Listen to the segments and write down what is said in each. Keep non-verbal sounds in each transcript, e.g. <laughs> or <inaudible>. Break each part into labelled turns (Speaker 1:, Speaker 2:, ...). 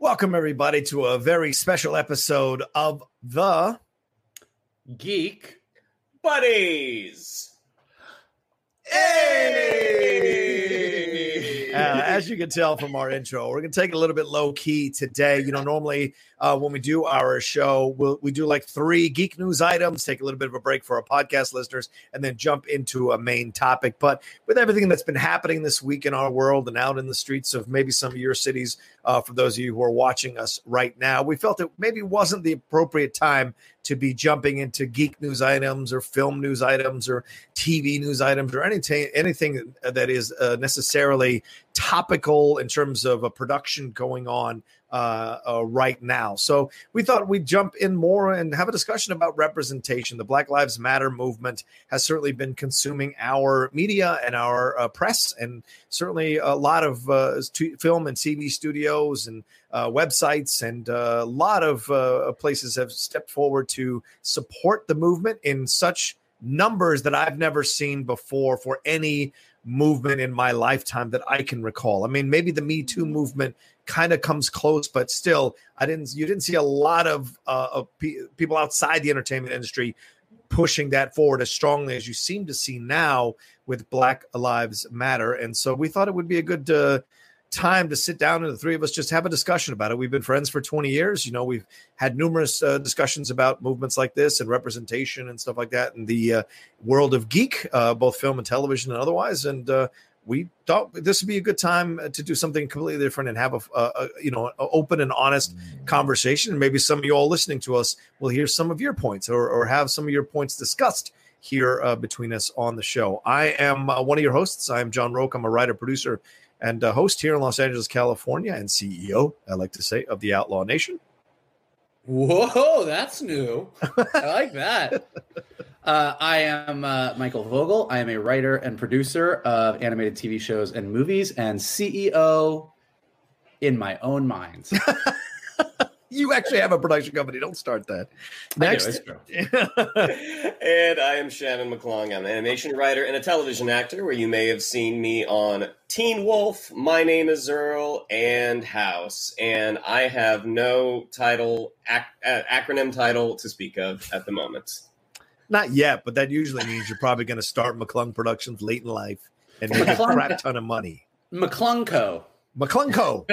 Speaker 1: Welcome, everybody, to a very special episode of the
Speaker 2: Geek Buddies.
Speaker 1: Hey! Uh, as you can tell from our intro, we're going to take a little bit low key today. You know, normally uh, when we do our show, we'll, we do like three geek news items, take a little bit of a break for our podcast listeners, and then jump into a main topic. But with everything that's been happening this week in our world and out in the streets of maybe some of your cities, uh, for those of you who are watching us right now, we felt it maybe wasn't the appropriate time to be jumping into geek news items or film news items or TV news items or anything anything that is uh, necessarily topical in terms of a production going on uh, uh, right now. So we thought we'd jump in more and have a discussion about representation. The Black Lives Matter movement has certainly been consuming our media and our uh, press, and certainly a lot of uh, t- film and TV studios and uh, websites and uh, a lot of uh, places have stepped forward to support the movement in such numbers that I've never seen before for any movement in my lifetime that I can recall. I mean, maybe the Me Too movement kind of comes close, but still, I didn't. You didn't see a lot of, uh, of pe- people outside the entertainment industry pushing that forward as strongly as you seem to see now with Black Lives Matter. And so we thought it would be a good uh, time to sit down and the three of us just have a discussion about it. We've been friends for 20 years. You know, we've had numerous uh, discussions about movements like this and representation and stuff like that in the uh, world of geek, uh, both film and television and otherwise. And uh, we thought this would be a good time to do something completely different and have a, a, a you know a open and honest conversation. And maybe some of you all listening to us will hear some of your points or, or have some of your points discussed here uh, between us on the show. I am uh, one of your hosts. I am John Rocha. I'm a writer, producer, and uh, host here in Los Angeles, California, and CEO, I like to say, of the Outlaw Nation.
Speaker 2: Whoa, that's new. I like that. <laughs> Uh, I am uh, Michael Vogel. I am a writer and producer of animated TV shows and movies, and CEO in my own mind. <laughs>
Speaker 1: you actually have a production company. Don't start that.
Speaker 2: Next. <laughs> <laughs>
Speaker 3: and I am Shannon McClung. I'm an animation writer and a television actor where you may have seen me on Teen Wolf, My Name is Earl, and House. And I have no title, ac- uh, acronym title to speak of at the moment.
Speaker 1: Not yet, but that usually means you're probably going to start McClung Productions late in life and make a crap ton of money.
Speaker 2: McClungco.
Speaker 1: McClunco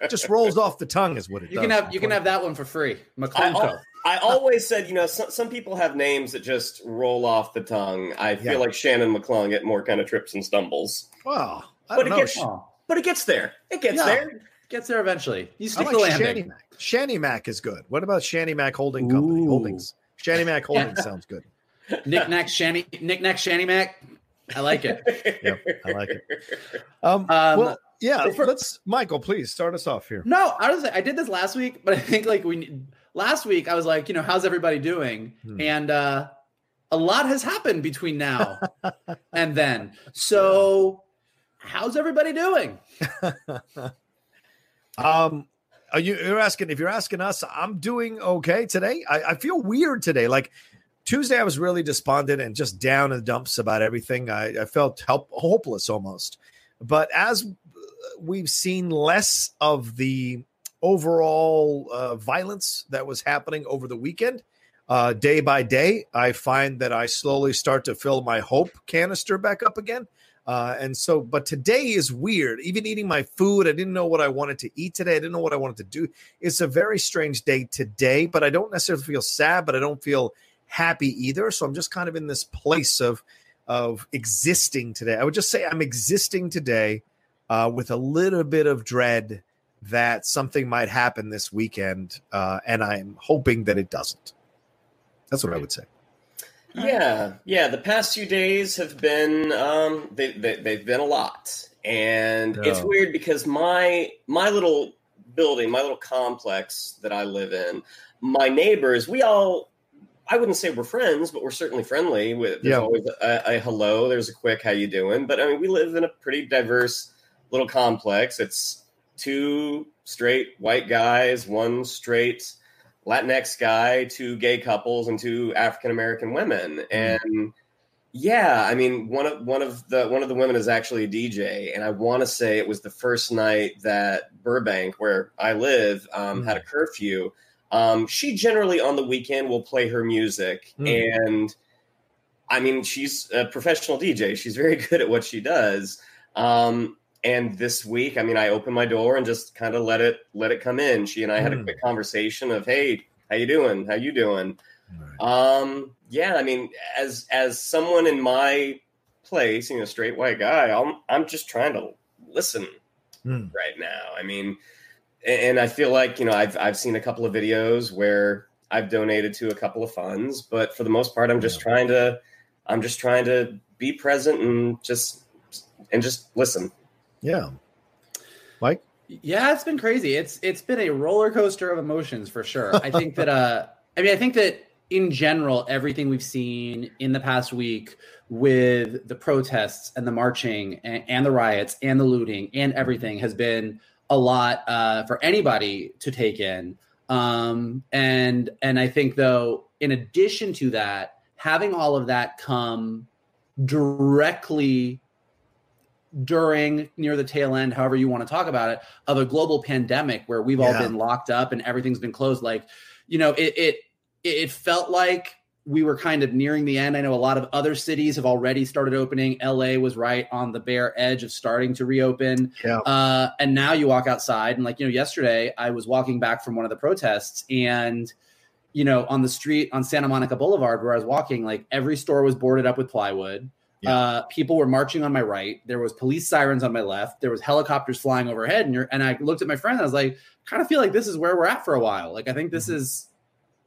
Speaker 1: <laughs> just rolls off the tongue, is what it
Speaker 2: You
Speaker 1: does.
Speaker 2: can have you can have that one for free.
Speaker 3: I,
Speaker 2: McClungco.
Speaker 3: I always said, you know, some, some people have names that just roll off the tongue. I feel
Speaker 1: Yeah.
Speaker 3: like Shannon McClung get more kind of trips and stumbles.
Speaker 1: Well,
Speaker 3: But
Speaker 1: don't
Speaker 3: it
Speaker 1: know.
Speaker 3: gets-
Speaker 2: Oh,
Speaker 3: But it gets there. It gets
Speaker 1: Yeah.
Speaker 3: there.
Speaker 2: gets there eventually. You
Speaker 1: I
Speaker 2: stick
Speaker 1: like
Speaker 2: the landing.
Speaker 1: Shanny Mac. Shanny Mac is good. What about Shanny Mac Holding Company?
Speaker 2: Ooh.
Speaker 1: Holdings. Shanny Mac Holdings sounds good. <laughs>
Speaker 2: Knick knack shanny knick knack shanny mac. I like it. <laughs>
Speaker 1: Yep, I like it. Um,
Speaker 2: Um,
Speaker 1: well, Yeah, for, let's Michael, please start us off here.
Speaker 2: No, I was I did this last week, but I think like we last week I was like, you know, how's everybody doing? Hmm. And uh a lot has happened between now <laughs> and then. So how's everybody doing?
Speaker 1: um are you you're asking if you're asking us, I'm doing okay today. I, I feel weird today. Like Tuesday, I was really despondent and just down in the dumps about everything. I, I felt help, hopeless almost. But as we've seen less of the overall uh, violence that was happening over the weekend, uh, day by day, I find that I slowly start to fill my hope canister back up again. Uh, and so, but today is weird. Even eating my food, I didn't know what I wanted to eat today. I didn't know what I wanted to do. It's a very strange day today, but I don't necessarily feel sad, but I don't feel happy either. So I'm just kind of in this place of of existing today. I would just say I'm existing today uh, with a little bit of dread that something might happen this weekend, uh, and I'm hoping that it doesn't. That's what I would say.
Speaker 3: Yeah, yeah. The past few days have been um, they, they they've been a lot, and oh. it's weird because my my little building, my little complex that I live in, my neighbors, we all I wouldn't say we're friends, but we're certainly friendly. With there's yeah. always a, a, hello, there's a quick how you doing. But I mean, we live in a pretty diverse little complex. It's two straight white guys, one straight Latinx guy, two gay couples, and two African American women. Mm. And yeah, I mean, one of one of the one of the women is actually a DJ, and I want to say it was the first night that Burbank, where I live, um, had a curfew um, she generally on the weekend will play her music, mm. and I mean, she's a professional DJ. She's very <laughs> good at what she does. Um, and this week, I mean, I opened my door and just kind of let it let it come in. She and I had a hmm. quick conversation of, "Hey, how you doing? How you doing?" Right. Um, yeah, I mean, as as someone in my place, you know, straight white guy, I'm I'm just trying to listen mm. right now. I mean, and I feel like you know I've I've seen a couple of videos where I've donated to a couple of funds, but for the most part, I'm just yeah. trying to I'm just trying to be present and just and just listen.
Speaker 1: Yeah, Mike.
Speaker 2: Yeah, it's been crazy. It's it's been a roller coaster of emotions for sure. I think that uh I mean I think that in general everything we've seen in the past week with the protests and the marching and, and the riots and the looting and everything has been a lot uh, for anybody to take in. Um, and and I think though, in addition to that, having all of that come directly during near the tail end, however you want to talk about it, of a global pandemic where we've yeah. all been locked up and everything's been closed. Like, you know, it it it felt like we were kind of nearing the end. I know a lot of other cities have already started opening. LA was right on the bare edge of starting to reopen. Yeah. Uh, and now you walk outside, and like, you know, yesterday I was walking back from one of the protests, and, you know, on the street on Santa Monica Boulevard where I was walking, like every store was boarded up with plywood. Yeah. Uh, people were marching on my right. There was police sirens on my left. There was helicopters flying overhead, and, and I looked at my friend. And I was like, kind of feel like this is where we're at for a while. Like, I think this mm-hmm. is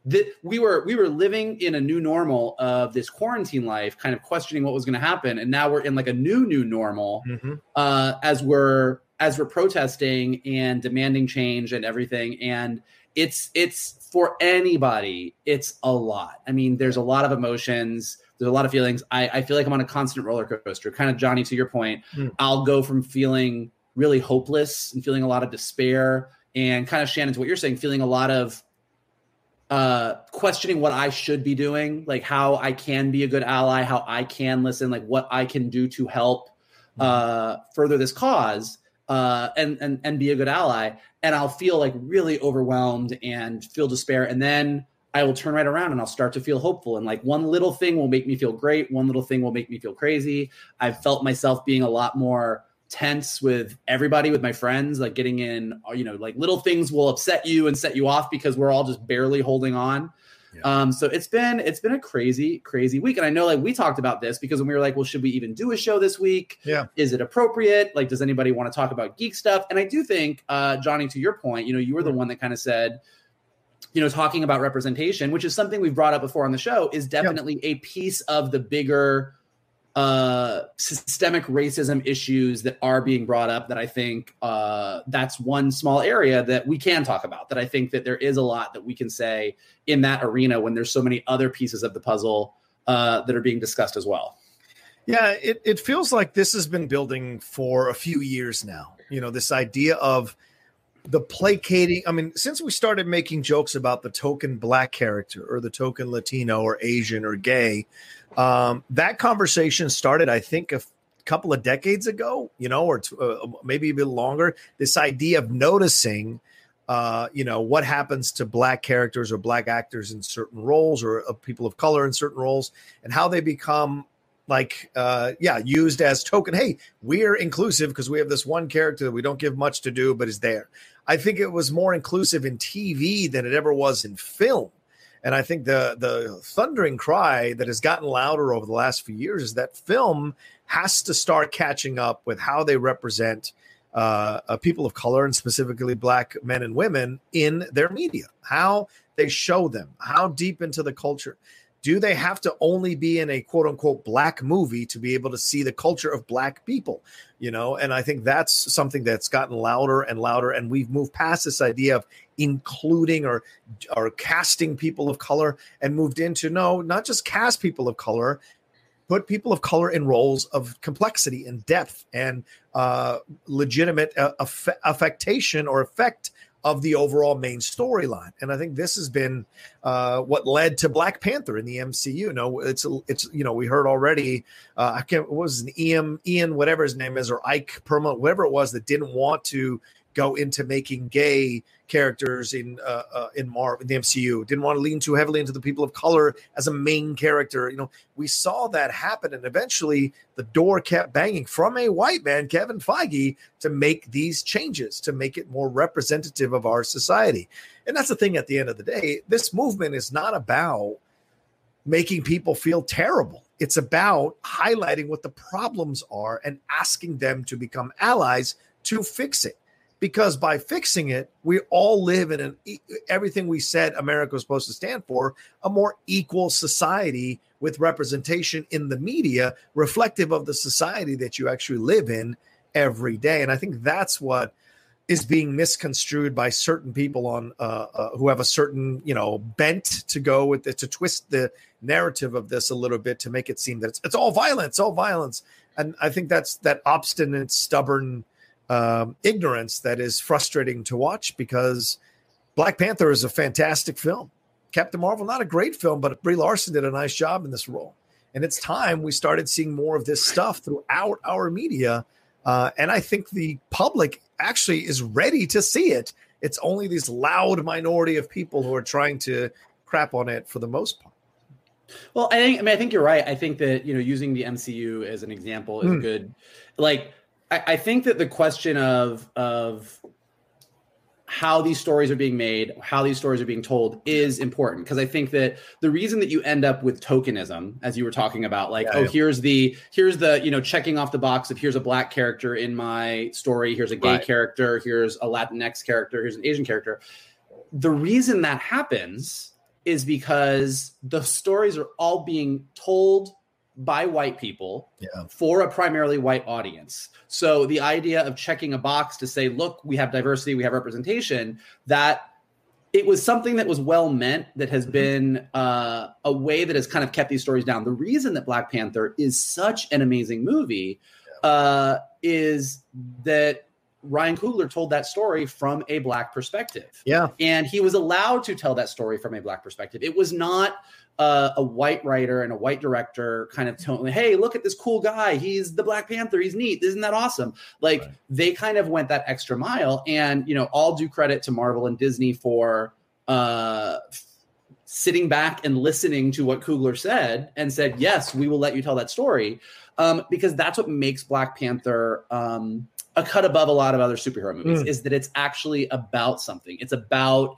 Speaker 2: that we were we were living in a new normal of this quarantine life, kind of questioning what was going to happen, and now we're in like a new new normal mm-hmm. uh, as we're as we're protesting and demanding change and everything. And it's it's for anybody, it's a lot. I mean, there's a lot of emotions. There's a lot of feelings. I, I feel like I'm on a constant roller coaster. Kind of Johnny, to your point, mm. I'll go from feeling really hopeless and feeling a lot of despair, and kind of Shannon to what you're saying, feeling a lot of uh questioning what I should be doing, like how I can be a good ally, how I can listen, like what I can do to help uh further this cause uh and and and be a good ally and I'll feel like really overwhelmed and feel despair and then I will turn right around and I'll start to feel hopeful. And like one little thing will make me feel great, one little thing will make me feel crazy. I've felt myself being a lot more tense with everybody with my friends like getting in you know like little things will upset you and set you off because we're all just barely holding on. Yeah. um so it's been it's been a crazy crazy week. And i know like we talked about this because when we were like well should we even do a show this week?
Speaker 1: Yeah.
Speaker 2: Is it appropriate? Like does anybody want to talk about geek stuff? And i do think uh johnny to your point you know you were the one that kind of said you know talking about representation which is something we've brought up before on the show is definitely yeah. a piece of the bigger uh, systemic racism issues that are being brought up that I think uh, that's one small area that we can talk about. That I think that there is a lot that we can say in that arena when there's so many other pieces of the puzzle uh, that are being discussed as well.
Speaker 1: Yeah, it, it feels like this has been building for a few years now. You know, this idea of the placating. I mean, since we started making jokes about the token black character or the token Latino or Asian or gay, um, that conversation started, I think, a couple of decades ago, you know, or t- uh, maybe a bit longer. This idea of noticing, uh, you know, what happens to black characters or black actors in certain roles or uh, people of color in certain roles and how they become like uh yeah used as token hey we're inclusive because we have this one character that we don't give much to do but is there i think it was more inclusive in tv than it ever was in film and I think the the thundering cry that has gotten louder over the last few years is that film has to start catching up with how they represent uh, uh, people of color and specifically black men and women in their media, how they show them, how deep into the culture. Do they have to only be in a quote unquote black movie to be able to see the culture of black people? You know, and I think that's something that's gotten louder and louder. And we've moved past this idea of including or or casting people of color and moved into no, not just cast people of color, put people of color in roles of complexity and depth and uh, legitimate uh, aff- affectation or effect of the overall main storyline. And I think this has been uh, what led to Black Panther in the MCU. No, it's it's you know we heard already. Uh, I can't what was it, Ian Ian whatever his name is or Ike Perlmutter whatever it was that didn't want to go into making gay characters in uh, uh, in Marvel in the MCU. Didn't want to lean too heavily into the people of color as a main character. You know, we saw that happen, and eventually the door kept banging from a white man, Kevin Feige, to make these changes to make it more representative of our society. And that's the thing. At the end of the day, this movement is not about making people feel terrible. It's about highlighting what the problems are and asking them to become allies to fix it because by fixing it, we all live in an everything we said America was supposed to stand for a more equal society with representation in the media reflective of the society that you actually live in every day. And I think that's what is being misconstrued by certain people on uh, uh, who have a certain you know bent to go with it to twist the narrative of this a little bit to make it seem that it's, it's all violence, all violence. And I think that's that obstinate, stubborn um, ignorance that is frustrating to watch because Black Panther is a fantastic film. Captain Marvel, not a great film, but Brie Larson did a nice job in this role. And it's time we started seeing more of this stuff throughout our media. Uh, and I think the public actually is ready to see it. It's only these loud minority of people who are trying to crap on it for the most part.
Speaker 2: Well, I think I mean I think you're right. I think that you know using the MCU as an example is mm. good. Like I, I think that the question of of how these stories are being made, how these stories are being told is important because I think that the reason that you end up with tokenism, as you were talking about, like, yeah, oh, yeah. here's the here's the you know checking off the box of here's a black character in my story, here's a gay right. character, here's a Latinx character, here's an Asian character. The reason that happens is because the stories are all being told by white people
Speaker 1: yeah.
Speaker 2: for a primarily white audience. So the idea of checking a box to say, look, we have diversity, we have representation, that it was something that was well meant that has mm-hmm. been uh, a way that has kind of kept these stories down. The reason that Black Panther is such an amazing movie uh, is that Ryan Coogler told that story from a black perspective.
Speaker 1: Yeah.
Speaker 2: And he was allowed to tell that story from a black perspective. It was not uh, a white writer and a white director kind of telling, hey, look at this cool guy. He's the Black Panther. He's neat. Isn't that awesome? Like right. they kind of went that extra mile. And, you know, all due credit to Marvel and Disney for uh, sitting back and listening to what Coogler said and said, yes, we will let you tell that story. Um, because that's what makes Black Panther um, a cut above a lot of other superhero movies mm. is that it's actually about something. It's about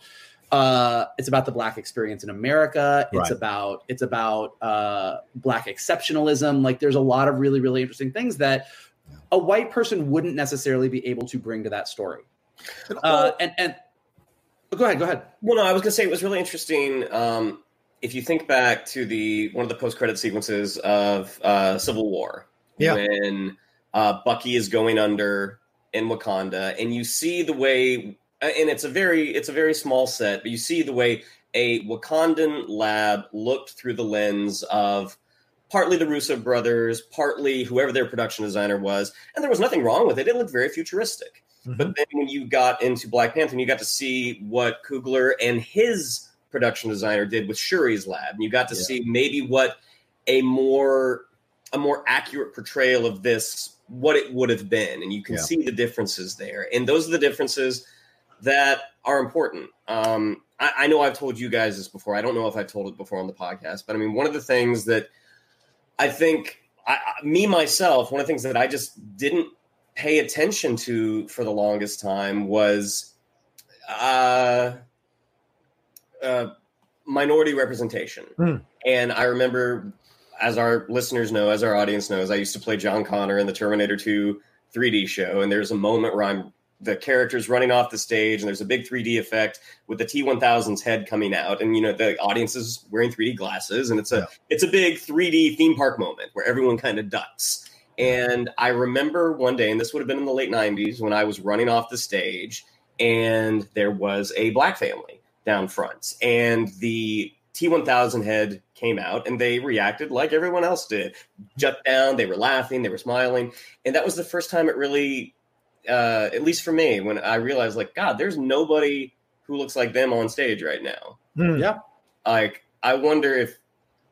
Speaker 2: uh, it's about the black experience in America. It's right. about it's about uh, black exceptionalism. Like there's a lot of really really interesting things that a white person wouldn't necessarily be able to bring to that story. Uh, and and oh, go ahead, go ahead.
Speaker 3: Well, no, I was going to say it was really interesting. Um, if you think back to the one of the post credit sequences of uh, Civil War,
Speaker 1: Yeah.
Speaker 3: when uh, Bucky is going under in Wakanda, and you see the way, and it's a very it's a very small set, but you see the way a Wakandan lab looked through the lens of partly the Russo brothers, partly whoever their production designer was, and there was nothing wrong with it. It looked very futuristic. But then when you got into Black Panther, and you got to see what Coogler and his production designer did with Shuri's lab, and you got to
Speaker 1: Yeah.
Speaker 3: see maybe what a more a more accurate portrayal of this what it would have been, and you can
Speaker 1: Yeah.
Speaker 3: see the differences there. And those are the differences that are important. Um, I, I know I've told you guys this before. I don't know if I've told it before on the podcast, but I mean, one of the things that I think I, I- me myself, one of the things that I just didn't pay attention to for the longest time was uh, uh, minority representation.
Speaker 1: Hmm.
Speaker 3: And I remember, as our listeners know, as our audience knows, I used to play John Connor in the Terminator 2 3D show. And there's a moment where I'm the character's running off the stage and there's a big 3D effect with the T1000's head coming out and you know the audience is wearing 3D glasses and it's a
Speaker 1: Yeah.
Speaker 3: it's a big 3D theme park moment where everyone kind of ducks. And I remember one day, and this would have been in the late 90s, when I was running off the stage, and there was a black family down front. And the T1000 head came out, and they reacted like everyone else did. Jut down, they were laughing, they were smiling. And that was the first time it really, uh, at least for me, when I realized, like, God, there's nobody who looks like them on stage right now
Speaker 1: Hmm.
Speaker 3: like i wonder if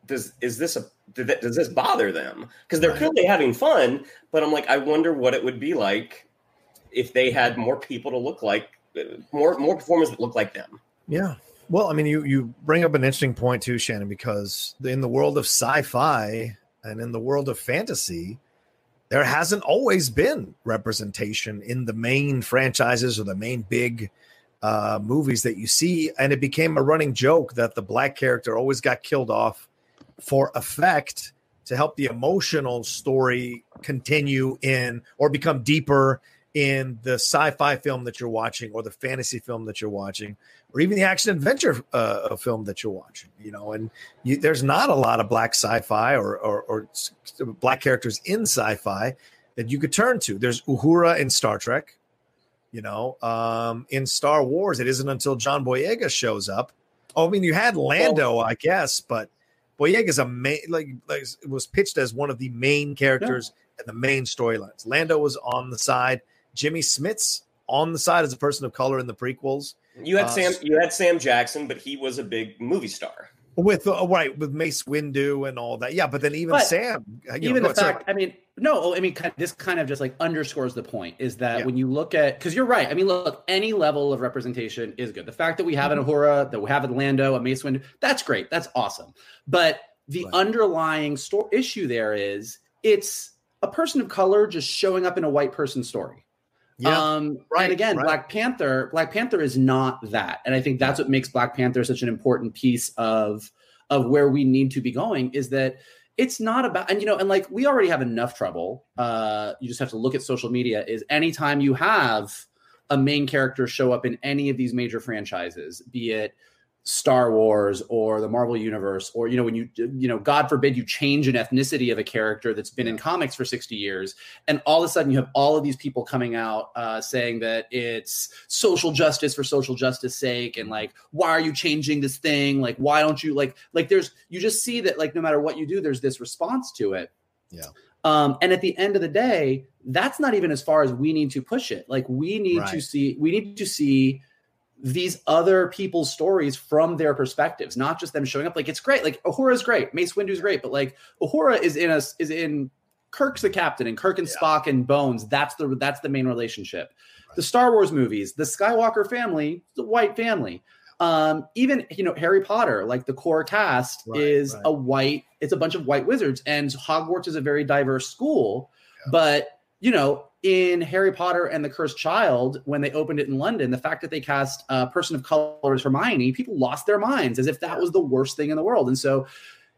Speaker 3: does is this a did that- does this bother them because they're
Speaker 1: Right.
Speaker 3: clearly having fun but i'm like i wonder what it would be like if they had more people to look like uh, more more performers that look like them
Speaker 1: Yeah. Well, I mean, you you bring up an interesting point too, Shannon, because in the world of sci-fi and in the world of fantasy, there hasn't always been representation in the main franchises or the main big uh, movies that you see, and it became a running joke that the black character always got killed off for effect to help the emotional story continue in or become deeper in the sci-fi film that you're watching or the fantasy film that you're watching or even the action adventure uh, film that you're watching you know and you, there's not a lot of black sci-fi or, or, or black characters in sci-fi that you could turn to. There's uhura in star trek you know um, in star wars. It isn't until john boyega shows up. Oh i mean you had lando i guess but boyega's a main like, like it was pitched as one of the main characters and the main storylines. Lando was on the side. Jimmy smits on the side as a person of color in the prequels
Speaker 3: you had
Speaker 1: Uh,
Speaker 3: sam you had sam jackson but he was a big movie star
Speaker 1: with uh, right with Mace Windu and all that. Yeah, but then even
Speaker 2: But
Speaker 1: Sam, you
Speaker 2: even
Speaker 1: know,
Speaker 2: the
Speaker 1: go- sorry.
Speaker 2: fact, I mean, no, I mean, kind this kind of just like underscores the point is that
Speaker 1: Yeah.
Speaker 2: when you look at, because you're right. I mean, look, any level of representation is good. The fact that we have an
Speaker 1: Mm-hmm.
Speaker 2: Uhura, that we have a Lando, a Mace Windu, that's great. That's awesome. But the
Speaker 1: Right.
Speaker 2: underlying sto- issue there is it's a person of color just showing up in a white person story.
Speaker 1: Yeah,
Speaker 2: Um,
Speaker 1: Right,
Speaker 2: and again,
Speaker 1: right.
Speaker 2: Black Panther, Black Panther is not that, and I think that's what makes Black Panther such an important piece of of where we need to be going. Is that it's not about, and you know, and like we already have enough trouble. Uh, you just have to look at social media. Is anytime you have a main character show up in any of these major franchises, be it Star Wars or the Marvel Universe, or you know, when you you know, God forbid you change an ethnicity of a character that's been in comics for 60 years, and all of a sudden you have all of these people coming out uh, saying that it's social justice for social justice sake, and like, why are you changing this thing? Like, why don't you like like there's you just see that like no matter what you do, there's this response to it.
Speaker 1: Yeah.
Speaker 2: Um, and at the end of the day, that's not even as far as we need to push it. Like we need to see we need to see these other people's stories from their perspectives, not just them showing up. Like it's great. Like Uhura is great, Mace Windu's great, but like Uhura is in us is in Kirk's the captain and Kirk and
Speaker 1: Yeah.
Speaker 2: Spock and Bones. That's the that's the main relationship. The Star Wars movies, the Skywalker family, the white family. Um, even you know Harry Potter, like the core cast
Speaker 1: Right,
Speaker 2: is
Speaker 1: right.
Speaker 2: a white. It's a bunch of white wizards, and Hogwarts is a very diverse school. But you know, in Harry Potter and the Cursed Child, when they opened it in London, the fact that they cast a person of color as Hermione, people lost their minds as if that was the worst thing in the world. And so,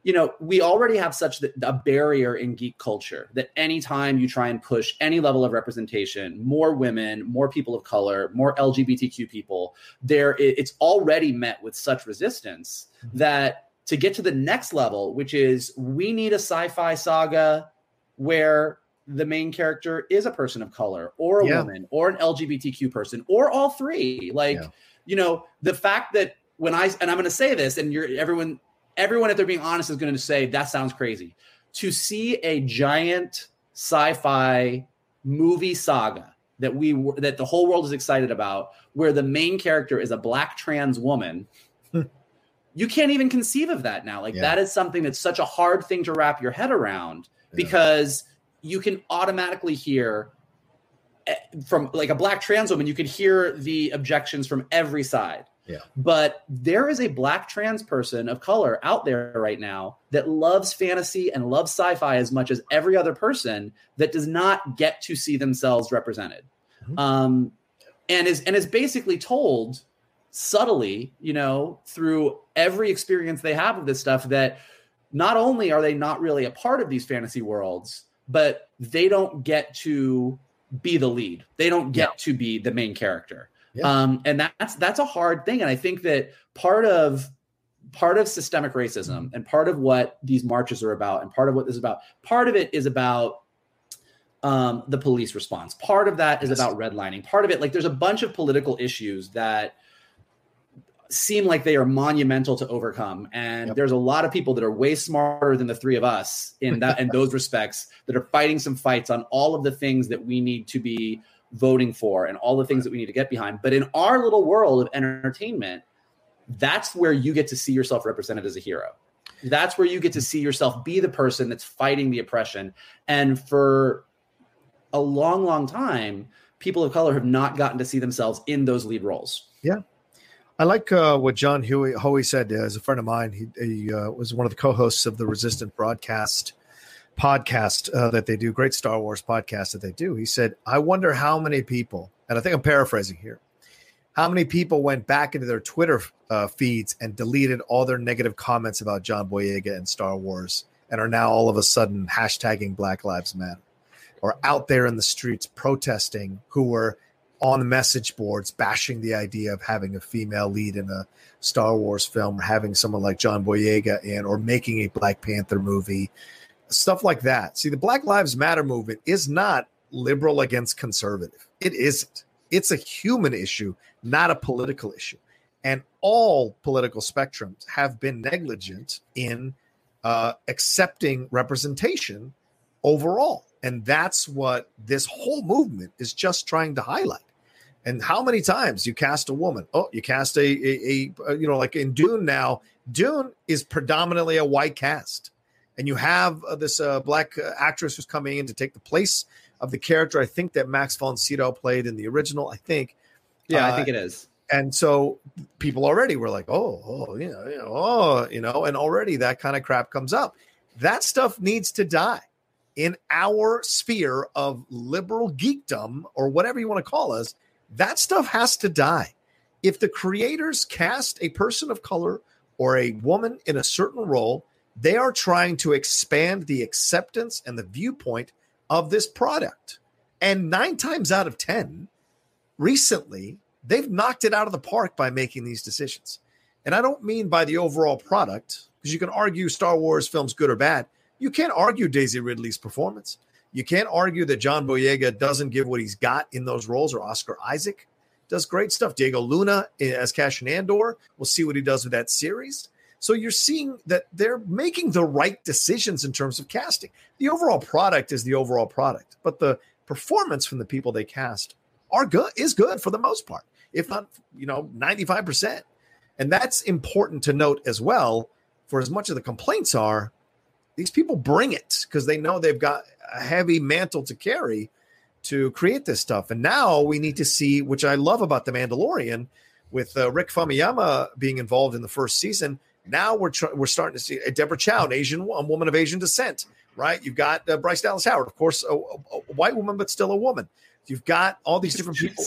Speaker 2: you know, we already have such a barrier in geek culture that anytime you try and push any level of representation, more women, more people of color, more LGBTQ people, there it's already met with such resistance mm-hmm. that to get to the next level, which is we need a sci-fi saga where the main character is a person of color or a
Speaker 1: Yeah.
Speaker 2: woman or an LGBTQ person or all three. Like,
Speaker 1: Yeah.
Speaker 2: you know, the fact that when I and I'm going to say this, and you're everyone, everyone, if they're being honest, is going to say that sounds crazy. To see a giant sci-fi movie saga that we that the whole world is excited about, where the main character is a black trans woman. <laughs> you can't even conceive of that now. Like
Speaker 1: Yeah.
Speaker 2: that is something that's such a hard thing to wrap your head around because you can automatically hear eh, from like a black trans woman, you could hear the objections from every side.
Speaker 1: Yeah.
Speaker 2: But there is a black trans person of color out there right now that loves fantasy and loves sci-fi as much as every other person that does not get to see themselves represented.
Speaker 1: Mhm.
Speaker 2: Um, and is and is basically told subtly, you know, through every experience they have of this stuff that not only are they not really a part of these fantasy worlds, but they don't get to be the lead. They don't get to be the main character.
Speaker 1: Yeah.
Speaker 2: Um, and that's that's a hard thing. And I think that part of part of systemic racism and part of what these marches are about and part of what this is about, part of it is about um, the police response. Part of that is
Speaker 1: Yes.
Speaker 2: about redlining. Part of it, like there's a bunch of political issues that seem like they are monumental to overcome. And
Speaker 1: Yep.
Speaker 2: there's a lot of people that are way smarter than the three of us in that in those respects that are fighting some fights on all of the things that we need to be voting for and all the things that we need to get behind. But in our little world of entertainment that's where you get to see yourself represented as a hero. That's where you get to see yourself be the person that's fighting the oppression. And for a long long time people of color have not gotten to see themselves in those lead roles
Speaker 1: I like uh, what John Huey said. Uh, as a friend of mine, he, he uh, was one of the co-hosts of the Resistance Broadcast podcast uh, that they do. Great Star Wars podcast that they do. He said, "I wonder how many people, and I think I'm paraphrasing here, how many people went back into their Twitter uh, feeds and deleted all their negative comments about John Boyega and Star Wars, and are now all of a sudden hashtagging Black Lives Matter, or out there in the streets protesting who were." On message boards bashing the idea of having a female lead in a Star Wars film or having someone like John Boyega in or making a Black Panther movie, stuff like that. See, the Black Lives Matter movement is not liberal against conservative. It isn't. It's a human issue, not a political issue. And all political spectrums have been negligent in uh, accepting representation overall. And that's what this whole movement is just trying to highlight. And how many times you cast a woman? Oh, you cast a, a, a you know, like in Dune now, Dune is predominantly a white cast. And you have uh, this uh, black uh, actress who's coming in to take the place of the character I think that Max von Sydow played in the original, I think.
Speaker 2: yeah
Speaker 1: Uh,
Speaker 2: i think it is
Speaker 1: And so people already were like, oh, oh, you know, oh, you know, and already that kind of crap comes up. That stuff needs to die in our sphere of liberal geekdom or whatever you want to call us. That stuff has to die. If the creators cast a person of color or a woman in a certain role, they are trying to expand the acceptance and the viewpoint of this product. And nine times out of 10, recently, they've knocked it out of the park by making these decisions. And I don't mean by the overall product, because you can argue Star Wars films good or bad. You can't argue Daisy Ridley's performance. You can't argue that John Boyega doesn't give what he's got in those roles, or Oscar Isaac does great stuff. Diego Luna eh, as Cassian Andor, we'll see what he does with that series. So you're seeing that they're making the right decisions in terms of casting. The overall product is the overall product, but the performance from the people they cast are good is good for the most part, if not, you know, 95%. And that's important to note as well. For as much of the complaints are, these people bring it because they know they've got a heavy mantle to carry to create this stuff. And now we need to see, which I love about The Mandalorian, with uh, Rick Famuyiwa being involved in the first season. Now we're tr- we're starting to see uh, Deborah Chow, an Asian a woman of Asian descent, right? You've got uh, Bryce Dallas Howard, of course, a, a- a white woman but still a woman. You've got all these different people.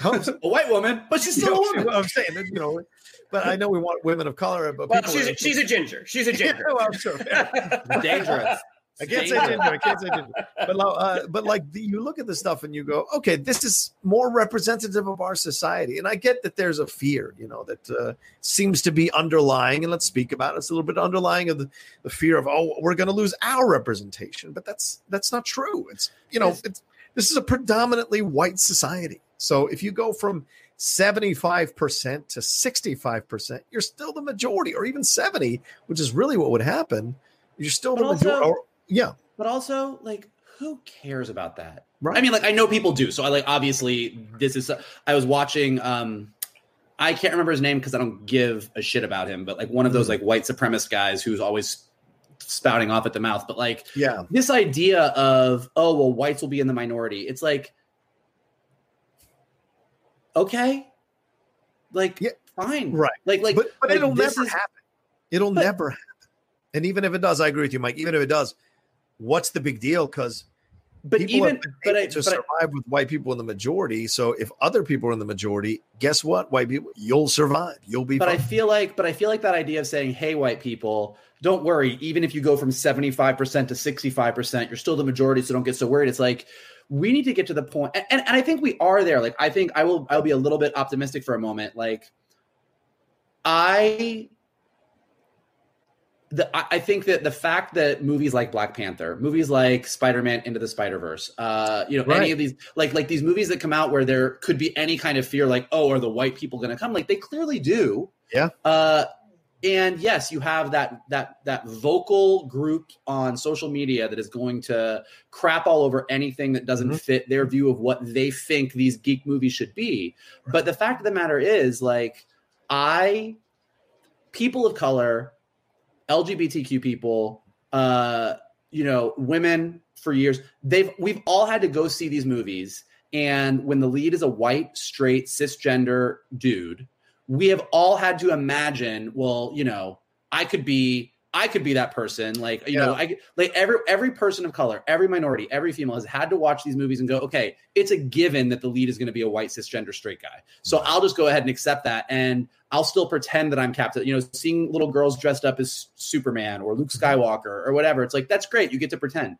Speaker 2: A white woman but she's
Speaker 1: you
Speaker 2: still
Speaker 1: know,
Speaker 2: a woman
Speaker 1: I'm saying, that, you know, but I know we want women of color, but
Speaker 3: Well, she's
Speaker 1: are-
Speaker 3: a, she's a ginger. She's a ginger.
Speaker 1: Yeah, <laughs>
Speaker 3: ginger.
Speaker 1: well, sure. <laughs>
Speaker 2: dangerous
Speaker 1: I can't say ginger. I can't say ginger. But uh, but like the, you look at the stuff and you go, okay, this is more representative of our society. And I get that there's a fear, you know, that uh, seems to be underlying. And let's speak about it. It's a little bit underlying of the, the fear of oh, we're going to lose our representation. But that's that's not true. It's you know, it's this is a predominantly white society. So if you go from 75% to 65%, you're still the majority, or even 70, which is really what would happen. You're still
Speaker 2: But
Speaker 1: the
Speaker 2: also-
Speaker 1: majority. Or, yeah.
Speaker 2: But also, like, who cares about that?
Speaker 1: Right.
Speaker 2: I mean, like, I know people do. So I like obviously this is. I was watching. um I can't remember his name because I don't give a shit about him. But like one of those like white supremacist guys who's always spouting off at the mouth. But like
Speaker 1: Yeah.
Speaker 2: this idea of oh well, whites will be in the minority. It's like okay, like
Speaker 1: Yeah.
Speaker 2: fine,
Speaker 1: Right.
Speaker 2: Like like
Speaker 1: but but
Speaker 2: like,
Speaker 1: it'll never
Speaker 2: is-
Speaker 1: happen. It'll
Speaker 2: But-
Speaker 1: never happen. And even if it does, I agree with you, Mike. Even if it does, what's the big deal? Because
Speaker 2: But
Speaker 1: people
Speaker 2: even but I,
Speaker 1: to
Speaker 2: but I,
Speaker 1: survive with white people in the majority. So if other people are in the majority, guess what? White people, you'll survive. You'll be
Speaker 2: but I feel like, but I feel like that idea of saying, "Hey, white people, don't worry. Even if you go from seventy five percent to sixty five percent, you're still the majority, so don't get so worried." It's like we need to get to the point, and, and, and I think we are there. Like, I think I will. I'll be a little bit optimistic for a moment. Like, I. The, I think that the fact that movies like Black Panther, movies like Spider-Man Into the Spider-Verse, uh, you know, any of these, like like these movies that come out where there could be any kind of fear, like, oh, are the white people going to come? Like they clearly do.
Speaker 1: Yeah.
Speaker 2: Uh, and yes, you have that that that vocal group on social media that is going to crap all over anything that doesn't
Speaker 1: Mhm.
Speaker 2: fit their view of what they think these geek movies should be. But the fact of the matter is, like, I people of color, LGBTQ people, uh, you know, women for years, they've we've all had to go see these movies. And when the lead is a white, straight, cisgender dude, we have all had to imagine, well, you know, I could be I could be that person. Like, you know, I like every every person of color, every minority, every female has had to watch these movies and go, okay, it's a given that the lead is going to be a white cisgender straight guy. So I'll just go ahead and accept that, and I'll still pretend that I'm Captain. You know, seeing little girls dressed up as Superman or Luke mm-hmm. Skywalker or whatever, it's like that's great. You get to pretend.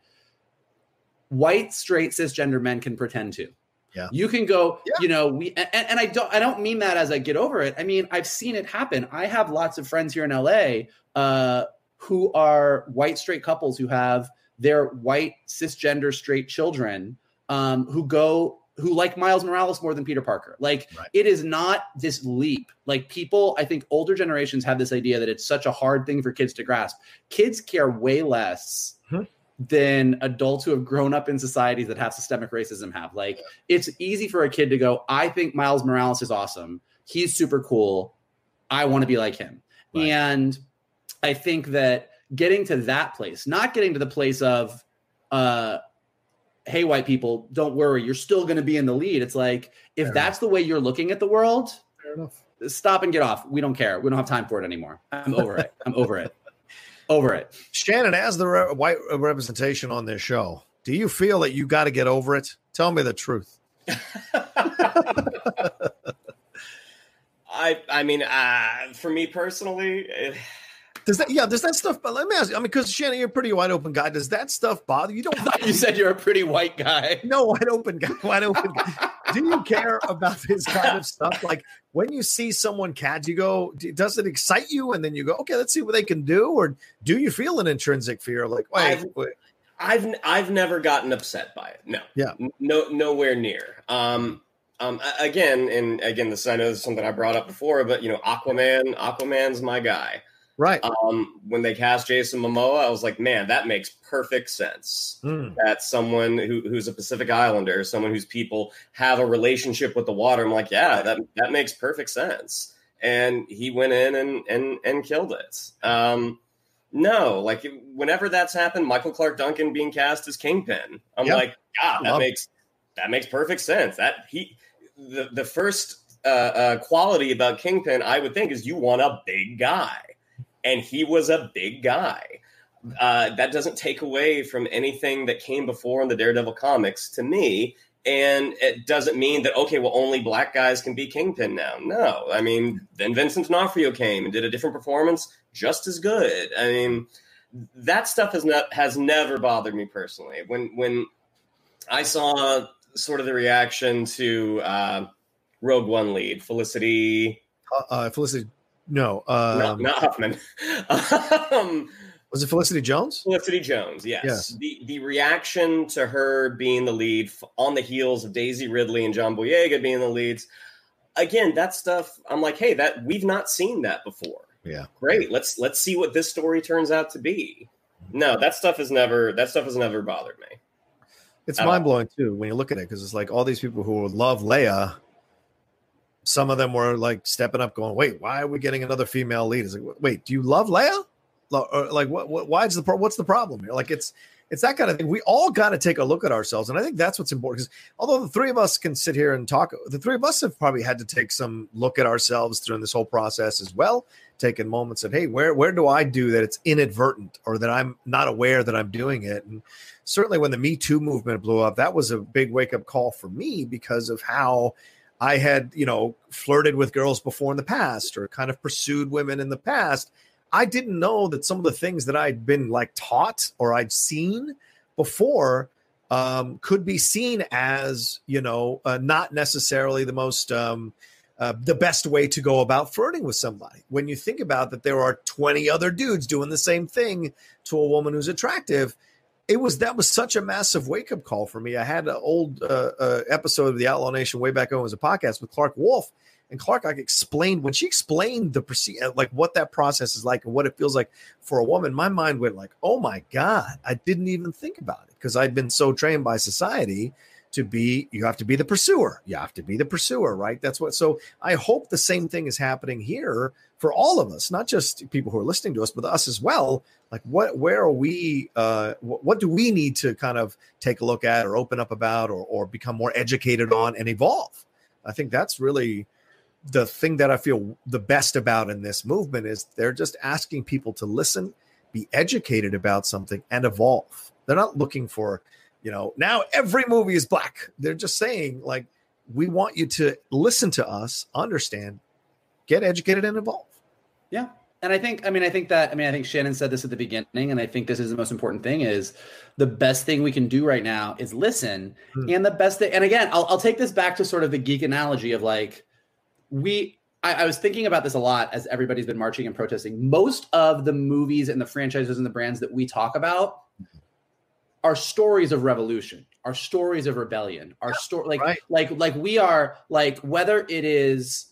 Speaker 2: White straight cisgender men can pretend too.
Speaker 1: Yeah.
Speaker 2: You can go,
Speaker 1: Yeah.
Speaker 2: you know, we and, and I don't I don't mean that as I get over it. I mean, I've seen it happen. I have lots of friends here in LA uh who are white straight couples who have their white cisgender straight children um who go who like Miles Morales more than Peter Parker. Like
Speaker 1: Right.
Speaker 2: it is not this leap. Like people, I think older generations have this idea that it's such a hard thing for kids to grasp. Kids care way less
Speaker 1: Mhm.
Speaker 2: Than adults who have grown up in societies that have systemic racism have. Like it's easy for a kid to go, I think Miles Morales is awesome. He's super cool. I want to be like him.
Speaker 1: Right.
Speaker 2: And I think that getting to that place, not getting to the place of uh hey white people, don't worry, you're still going to be in the lead. It's like if
Speaker 1: Fair
Speaker 2: that's the way you're looking at the world,
Speaker 1: Fair enough.
Speaker 2: stop and get off. We don't care. We don't have time for it anymore. I'm over it. I'm over it. Over it.
Speaker 1: Shannon, as the re- white representation on this show, do you feel that you got to get over it? Tell me the truth. <laughs> <laughs>
Speaker 3: I I mean, uh, for me personally, it,
Speaker 1: Does that, yeah, does that stuff, but let me ask you, I mean, because Shannon, you're a pretty wide open guy. Does that stuff bother you? You don't <laughs>
Speaker 2: you said you're a pretty white guy.
Speaker 1: No, wide open guy, <laughs> wide open guy. Do you care about this kind of stuff? Like when you see someone catch, you go, does it excite you? And then you go, okay, let's see what they can do. Or do you feel an intrinsic fear? Like, wait,
Speaker 3: I've-
Speaker 1: wait.
Speaker 3: I've I've never gotten upset by it. No,
Speaker 1: Yeah.
Speaker 3: No, nowhere near. Um, um, again, and again, this I know this is something I brought up before, but you know, Aquaman, Aquaman's my guy.
Speaker 1: Right.
Speaker 3: Um, when they cast Jason Momoa, I was like, man, that makes perfect sense.
Speaker 1: Mm,
Speaker 3: That's someone who, who's a Pacific Islander, someone whose people have a relationship with the water. I'm like, yeah, that that makes perfect sense. And he went in and and and killed it. Um, no, like whenever that's happened, Michael Clarke Duncan being cast as Kingpin, I'm
Speaker 1: Yeah.
Speaker 3: like, God, that
Speaker 1: Love it.
Speaker 3: makes that makes perfect sense. That he the the first uh, uh, quality about Kingpin, I would think, is you want a big guy, and he was a big guy. Uh, that doesn't take away from anything that came before in the Daredevil comics to me. And it doesn't mean that okay, well, only black guys can be Kingpin now. No, I mean, then Vincent D'Onofrio came and did a different performance, just as good. I mean, that stuff has not has never bothered me personally. When when I saw sort of the reaction to uh, Rogue One lead Felicity,
Speaker 1: uh, uh, Felicity, no, um,
Speaker 3: no, not Huffman. <laughs> um,
Speaker 1: was it Felicity Jones?
Speaker 3: Felicity Jones, yes. yes. The the reaction to her being the lead on the heels of Daisy Ridley and John Boyega being the leads. Again, that stuff. I'm like, hey, that we've not seen that before.
Speaker 1: Yeah,
Speaker 3: great. Let's let's see what this story turns out to be. No, that stuff has never that stuff has never bothered me.
Speaker 1: It's mind blowing too when you look at it because it's like all these people who love Leia. Some of them were like stepping up, going, "Wait, why are we getting another female lead?" It's like, "Wait, do you love Leia?" like what, what why is the pro- what's the problem here like it's it's that kind of thing we all got to take a look at ourselves and i think that's what's important because although the three of us can sit here and talk the three of us have probably had to take some look at ourselves during this whole process as well taking moments of hey where where do i do that it's inadvertent or that i'm not aware that i'm doing it and certainly when the me too movement blew up that was a big wake up call for me because of how i had you know flirted with girls before in the past or kind of pursued women in the past I didn't know that some of the things that I'd been like taught or I'd seen before um, could be seen as, you know, uh, not necessarily the most, um, uh, the best way to go about flirting with somebody. When you think about that, there are 20 other dudes doing the same thing to a woman who's attractive. It was that was such a massive wake up call for me. I had an old uh, uh episode of the Outlaw Nation way back when it was a podcast with Clarke Wolfe, and Clarke like explained when she explained the proceed like what that process is like and what it feels like for a woman. My mind went like, "Oh my god, I didn't even think about it because I'd been so trained by society to be you have to be the pursuer. You have to be the pursuer, right? That's what. So I hope the same thing is happening here for all of us, not just people who are listening to us, but us as well. Like what, where are we? Uh, what, do we need to kind of take a look at, or open up about, or or become more educated on and evolve? I think that's really the thing that I feel the best about in this movement is they're just asking people to listen, be educated about something, and evolve. They're not looking for, you know, now every movie is black. They're just saying, like, we want you to listen to us, understand, get educated, and evolve.
Speaker 2: Yeah. And I think, I mean, I think that, I mean, I think Shannon said this at the beginning, and I think this is the most important thing is the best thing we can do right now is listen. Hmm. And the best thing, and again, I'll, I'll take this back to sort of the geek analogy of like, we I, I, was thinking about this a lot as everybody's been marching and protesting. Most of the movies and the franchises and the brands that we talk about are stories of revolution, are stories of rebellion, are story like right. like like we are like whether it is,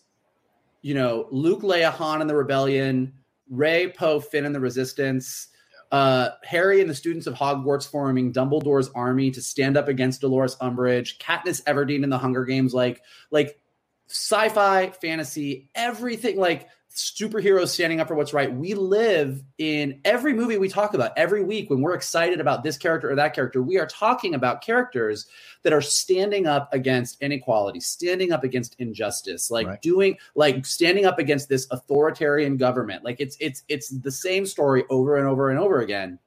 Speaker 2: you know, Luke, Leia, Han, and the rebellion, Rey Poe, Finn, and the Resistance. Uh, Harry and the students of Hogwarts forming Dumbledore's army to stand up against Dolores Umbridge, Katniss Everdeen in the Hunger Games, like like sci-fi, fantasy, everything like superheroes standing up for what's right. We live in every movie we talk about every week when we're excited about this character or that character. We are talking about characters that are standing up against inequality, standing up against injustice, like right. doing like standing up against this authoritarian government. Like it's it's it's the same story over and over and over again.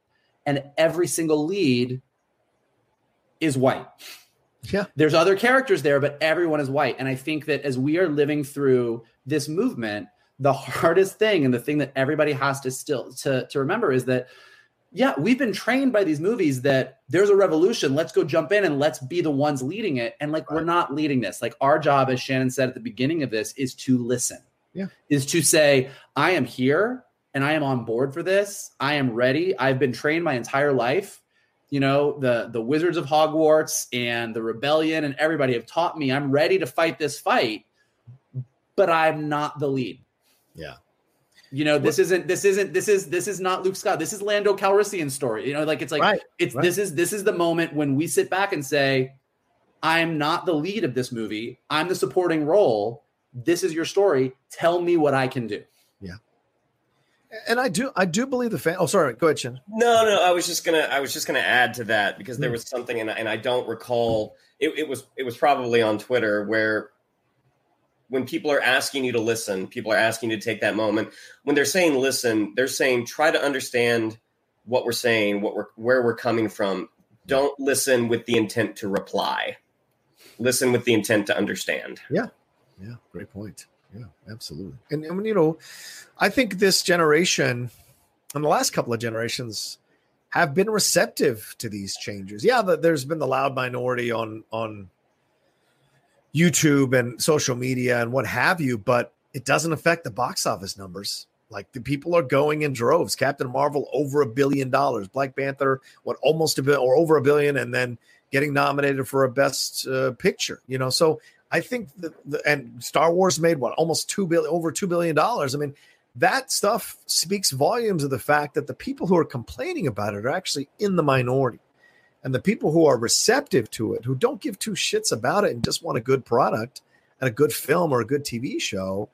Speaker 2: And every single lead is white.
Speaker 1: Yeah.
Speaker 2: There's other characters there, but everyone is white. And I think that as we are living through this movement, the hardest thing and the thing that everybody has to still to, to remember is that yeah, we've been trained by these movies that there's a revolution. Let's go jump in and let's be the ones leading it. And like, right. we're not leading this. Like, our job, as Shannon said at the beginning of this, is to listen.
Speaker 1: Yeah.
Speaker 2: Is to say, I am here and I am on board for this. I am ready. I've been trained my entire life you know the the wizards of hogwarts and the rebellion and everybody have taught me i'm ready to fight this fight but i'm not the lead
Speaker 1: yeah
Speaker 2: you know this isn't this isn't this is this is not luke scott this is lando calrissian's story you know like it's like right, it's right. this is this is the moment when we sit back and say i'm not the lead of this movie i'm the supporting role this is your story tell me what i can do Yeah.
Speaker 1: and I do, I do believe the fan. Oh, sorry. Go ahead, Shin.
Speaker 3: No, no. I was just gonna, I was just gonna add to that because there hmm. was something, and, and I don't recall. It, it was, it was probably on Twitter where when people are asking you to listen, people are asking you to take that moment. When they're saying listen, they're saying try to understand what we're saying, what we're, where we're coming from. Don't listen with the intent to reply. Listen with the intent to understand.
Speaker 1: Yeah, yeah. Great point. Yeah, absolutely. And, and you know, I think this generation, and the last couple of generations have been receptive to these changes. Yeah, the, there's been the loud minority on on YouTube and social media and what have you, but it doesn't affect the box office numbers. Like the people are going in droves. Captain Marvel over a billion dollars. Black Panther, what almost a billion or over a billion, and then getting nominated for a best uh, picture. You know, so I think the, the and Star Wars made what almost two billion over two billion dollars. I mean, that stuff speaks volumes of the fact that the people who are complaining about it are actually in the minority. And the people who are receptive to it, who don't give two shits about it and just want a good product and a good film or a good TV show,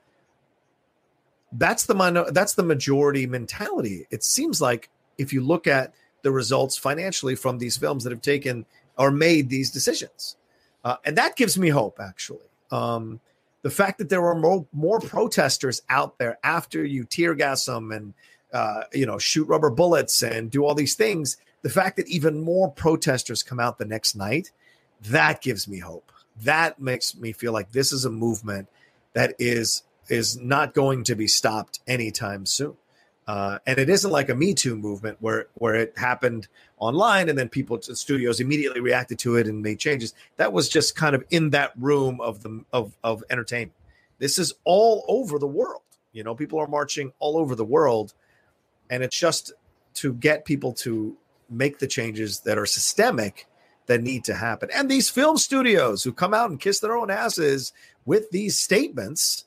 Speaker 1: that's the minor, that's the majority mentality. It seems like if you look at the results financially from these films that have taken or made these decisions, uh, and that gives me hope actually. Um, the fact that there were more, more protesters out there after you tear gas them and uh, you know shoot rubber bullets and do all these things the fact that even more protesters come out the next night that gives me hope that makes me feel like this is a movement that is is not going to be stopped anytime soon uh, and it isn't like a Me Too movement where where it happened online and then people to studios immediately reacted to it and made changes. That was just kind of in that room of the of of entertainment. This is all over the world. You know, people are marching all over the world, and it's just to get people to make the changes that are systemic that need to happen. And these film studios who come out and kiss their own asses with these statements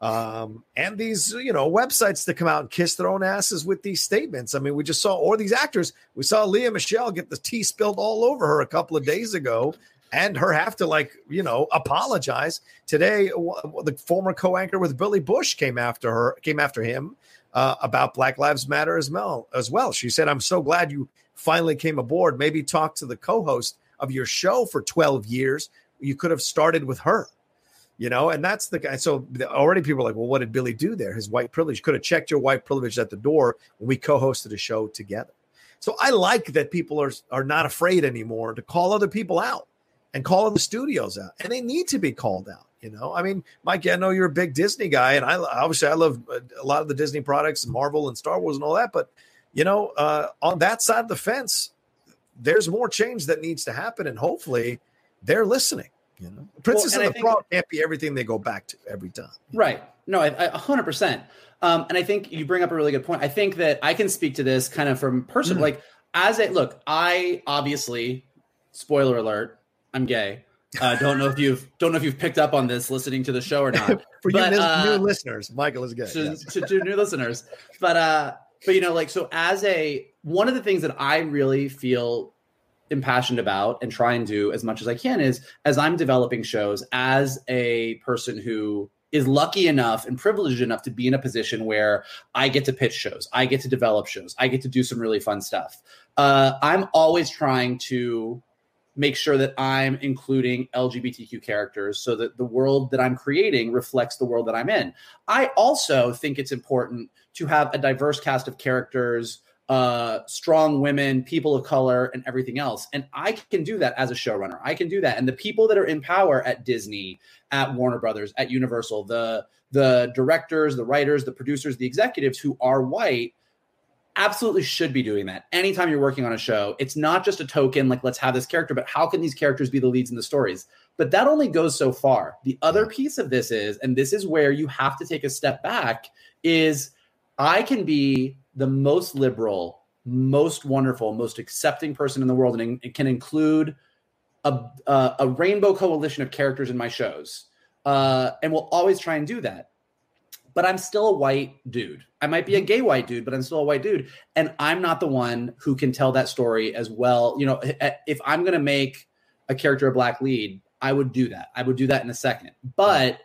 Speaker 1: um, and these you know websites that come out and kiss their own asses with these statements. I mean, we just saw, or these actors, we saw Lea Michele get the tea spilled all over her a couple of days ago, and her have to like you know apologize today. The former co-anchor with Billy Bush came after her, came after him uh, about Black Lives Matter as well. As well, she said, "I'm so glad you finally came aboard. Maybe talk to the co-host of your show for 12 years. You could have started with her." you know, and that's the guy. So already people are like, well, what did Billy do there? His white privilege could have checked your white privilege at the door when we co-hosted a show together. So I like that people are are not afraid anymore to call other people out and call other studios out, and they need to be called out. You know, I mean, Mike, I know you're a big Disney guy, and I obviously I love uh, a lot of the Disney products, Marvel and Star Wars and all that. But you know, uh, on that side of the fence, there's more change that needs to happen, and hopefully, they're listening. You know, Princess well, and, and the Frog can't be everything they go back to every time.
Speaker 2: Right. No, a hundred percent. Um, and I think you bring up a really good point. I think that I can speak to this kind of from personal, mm. like as a look. I obviously, spoiler alert, I'm gay. Uh, don't know if you've don't know if you've picked up on this listening to the show or not. <laughs>
Speaker 1: For but, you new, uh, new, listeners, Michael is gay.
Speaker 2: To, yes. to, to new listeners, but uh, but you know, like so, as a one of the things that I really feel impassioned about and try and do as much as I can is as I'm developing shows as a person who is lucky enough and privileged enough to be in a position where I get to pitch shows, I get to develop shows, I get to do some really fun stuff. Uh, I'm always trying to make sure that I'm including LGBTQ characters so that the world that I'm creating reflects the world that I'm in. I also think it's important to have a diverse cast of characters uh, strong women, people of color, and everything else. And I can do that as a showrunner. I can do that. And the people that are in power at Disney, at Warner Brothers, at Universal, the the directors, the writers, the producers, the executives who are white absolutely should be doing that. Anytime you're working on a show, it's not just a token like let's have this character, but how can these characters be the leads in the stories? But that only goes so far. The other piece of this is, and this is where you have to take a step back, is I can be the most liberal, most wonderful, most accepting person in the world, and it can include a, a, a rainbow coalition of characters in my shows, uh, and we'll always try and do that. But I'm still a white dude. I might be a mm-hmm. gay white dude, but I'm still a white dude, and I'm not the one who can tell that story as well. You know, eh, eh, if I'm going to make a character a black lead, I would do that. I would do that in a second. But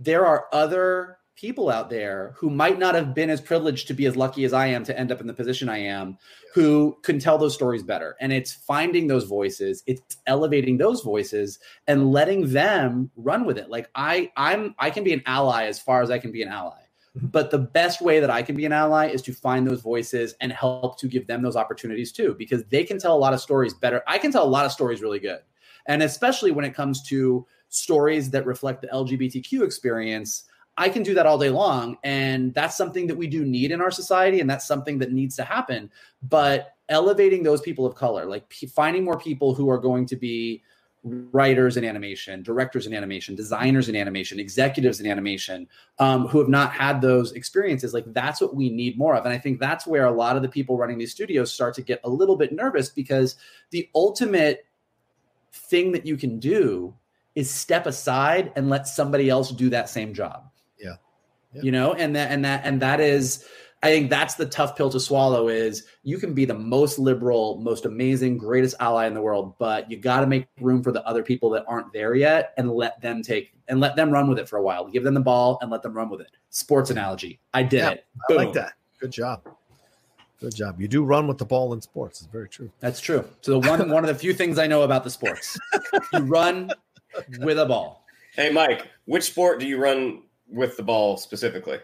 Speaker 2: there are other people out there who might not have been as privileged to be as lucky as I am to end up in the position I am, who can tell those stories better. And it's finding those voices, it's elevating those voices and letting them run with it. Like I I'm I can be an ally as far as I can be an ally. Mm-hmm. But the best way that I can be an ally is to find those voices and help to give them those opportunities too, because they can tell a lot of stories better. I can tell a lot of stories really good. And especially when it comes to stories that reflect the LGBTQ experience, I can do that all day long. And that's something that we do need in our society. And that's something that needs to happen. But elevating those people of color, like p- finding more people who are going to be writers in animation, directors in animation, designers in animation, executives in animation, um, who have not had those experiences. Like that's what we need more of. And I think that's where a lot of the people running these studios start to get a little bit nervous because the ultimate thing that you can do is step aside and let somebody else do that same job.
Speaker 1: Yeah.
Speaker 2: yeah. You know, and that and that and that is I think that's the tough pill to swallow is you can be the most liberal, most amazing, greatest ally in the world, but you got to make room for the other people that aren't there yet and let them take and let them run with it for a while. Give them the ball and let them run with it. Sports analogy. I did yeah, it.
Speaker 1: Boom. I like that. Good job. Good job. You do run with the ball in sports. It's very true.
Speaker 2: That's true. So the one one of the few things I know about the sports. you run with a ball.
Speaker 3: Hey Mike, which sport do you run with the ball specifically?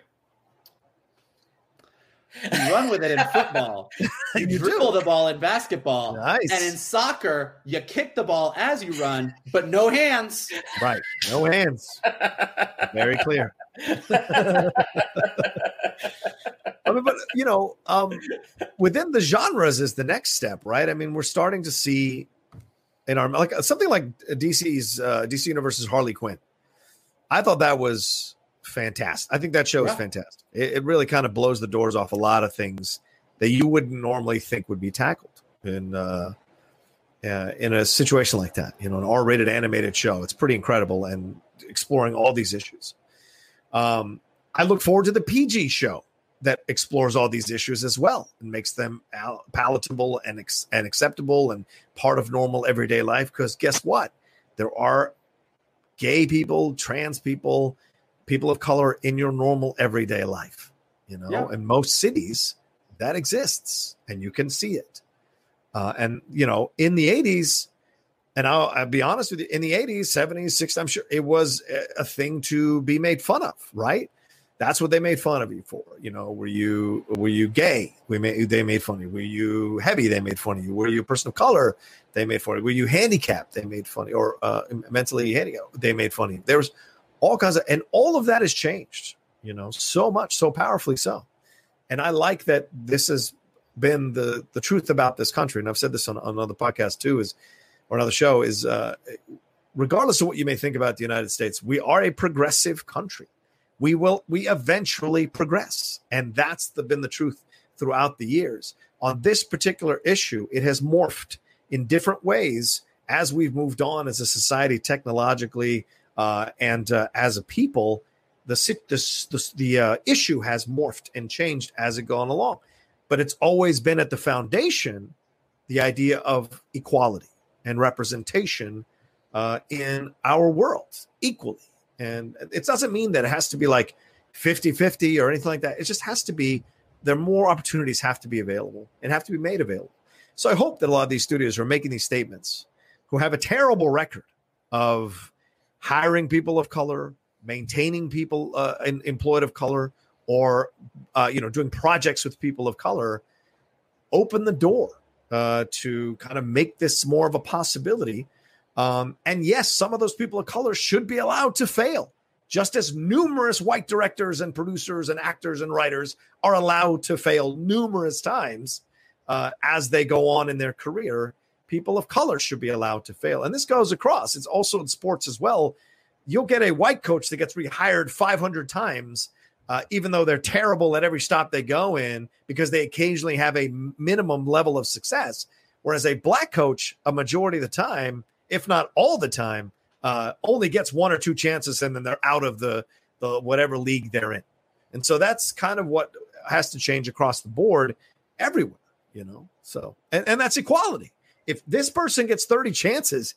Speaker 2: You run with it in football. <laughs> You, you dribble do. the ball in basketball.
Speaker 1: Nice.
Speaker 2: And in soccer, you kick the ball as you run, but no hands.
Speaker 1: Right. No hands. Very clear. <laughs> I mean, but you know, um, within the genres is the next step, right? I mean, we're starting to see in our like something like DC's uh, DC Universe's Harley Quinn. I thought that was fantastic. I think that show yeah. is fantastic. It, it, really kind of blows the doors off a lot of things that you wouldn't normally think would be tackled in uh, uh, in a situation like that. You know, an R-rated animated show. It's pretty incredible and exploring all these issues. Um, I look forward to the PG show that explores all these issues as well and makes them palatable and ex- and acceptable and part of normal everyday life. Because guess what? There are gay people, trans people, people of color in your normal everyday life. You know, yeah. in most cities that exists and you can see it. Uh, and you know, in the '80s, and I'll, I'll, be honest with you, in the '80s, '70s, '60s, I'm sure it was a thing to be made fun of, right? That's what they made fun of you for. You know, were you were you gay? We made they made fun of you. Were you heavy? They made fun of you. Were you a person of color? They made fun of you. Were you handicapped? They made fun of you. Or uh, mentally handicapped? They made fun of you. There was all kinds of, and all of that has changed, you know, so much, so powerfully so. And I like that this has been the the truth about this country. And I've said this on, on another podcast too, is or another show is uh, regardless of what you may think about the United States, we are a progressive country. We will we eventually progress, and that's the, been the truth throughout the years. On this particular issue, it has morphed in different ways as we've moved on as a society technologically, uh, and uh, as a people, the the, uh, issue has morphed and changed as it gone along. But it's always been at the foundation the idea of equality and representation uh, in our world equally. And it doesn't mean that it has to be like 50 50 or anything like that. It just has to be, there more opportunities have to be available and have to be made available. So I hope that a lot of these studios are making these statements who have a terrible record of hiring people of color, maintaining people uh, in, employed of color, or uh, you know doing projects with people of color, open the door uh, to kind of make this more of a possibility. Um, and yes, some of those people of color should be allowed to fail, just as numerous white directors and producers and actors and writers are allowed to fail numerous times uh, as they go on in their career people of color should be allowed to fail. And this goes across. It's also in sports as well. You'll get a white coach that gets rehired 500 times, uh, even though they're terrible at every stop they go in because they occasionally have a minimum level of success. Whereas a black coach, a majority of the time, if not all the time, uh, only gets one or two chances and then they're out of the, the whatever league they're in. And so that's kind of what has to change across the board everywhere, you know. So and, and that's equality if this person gets 30 chances,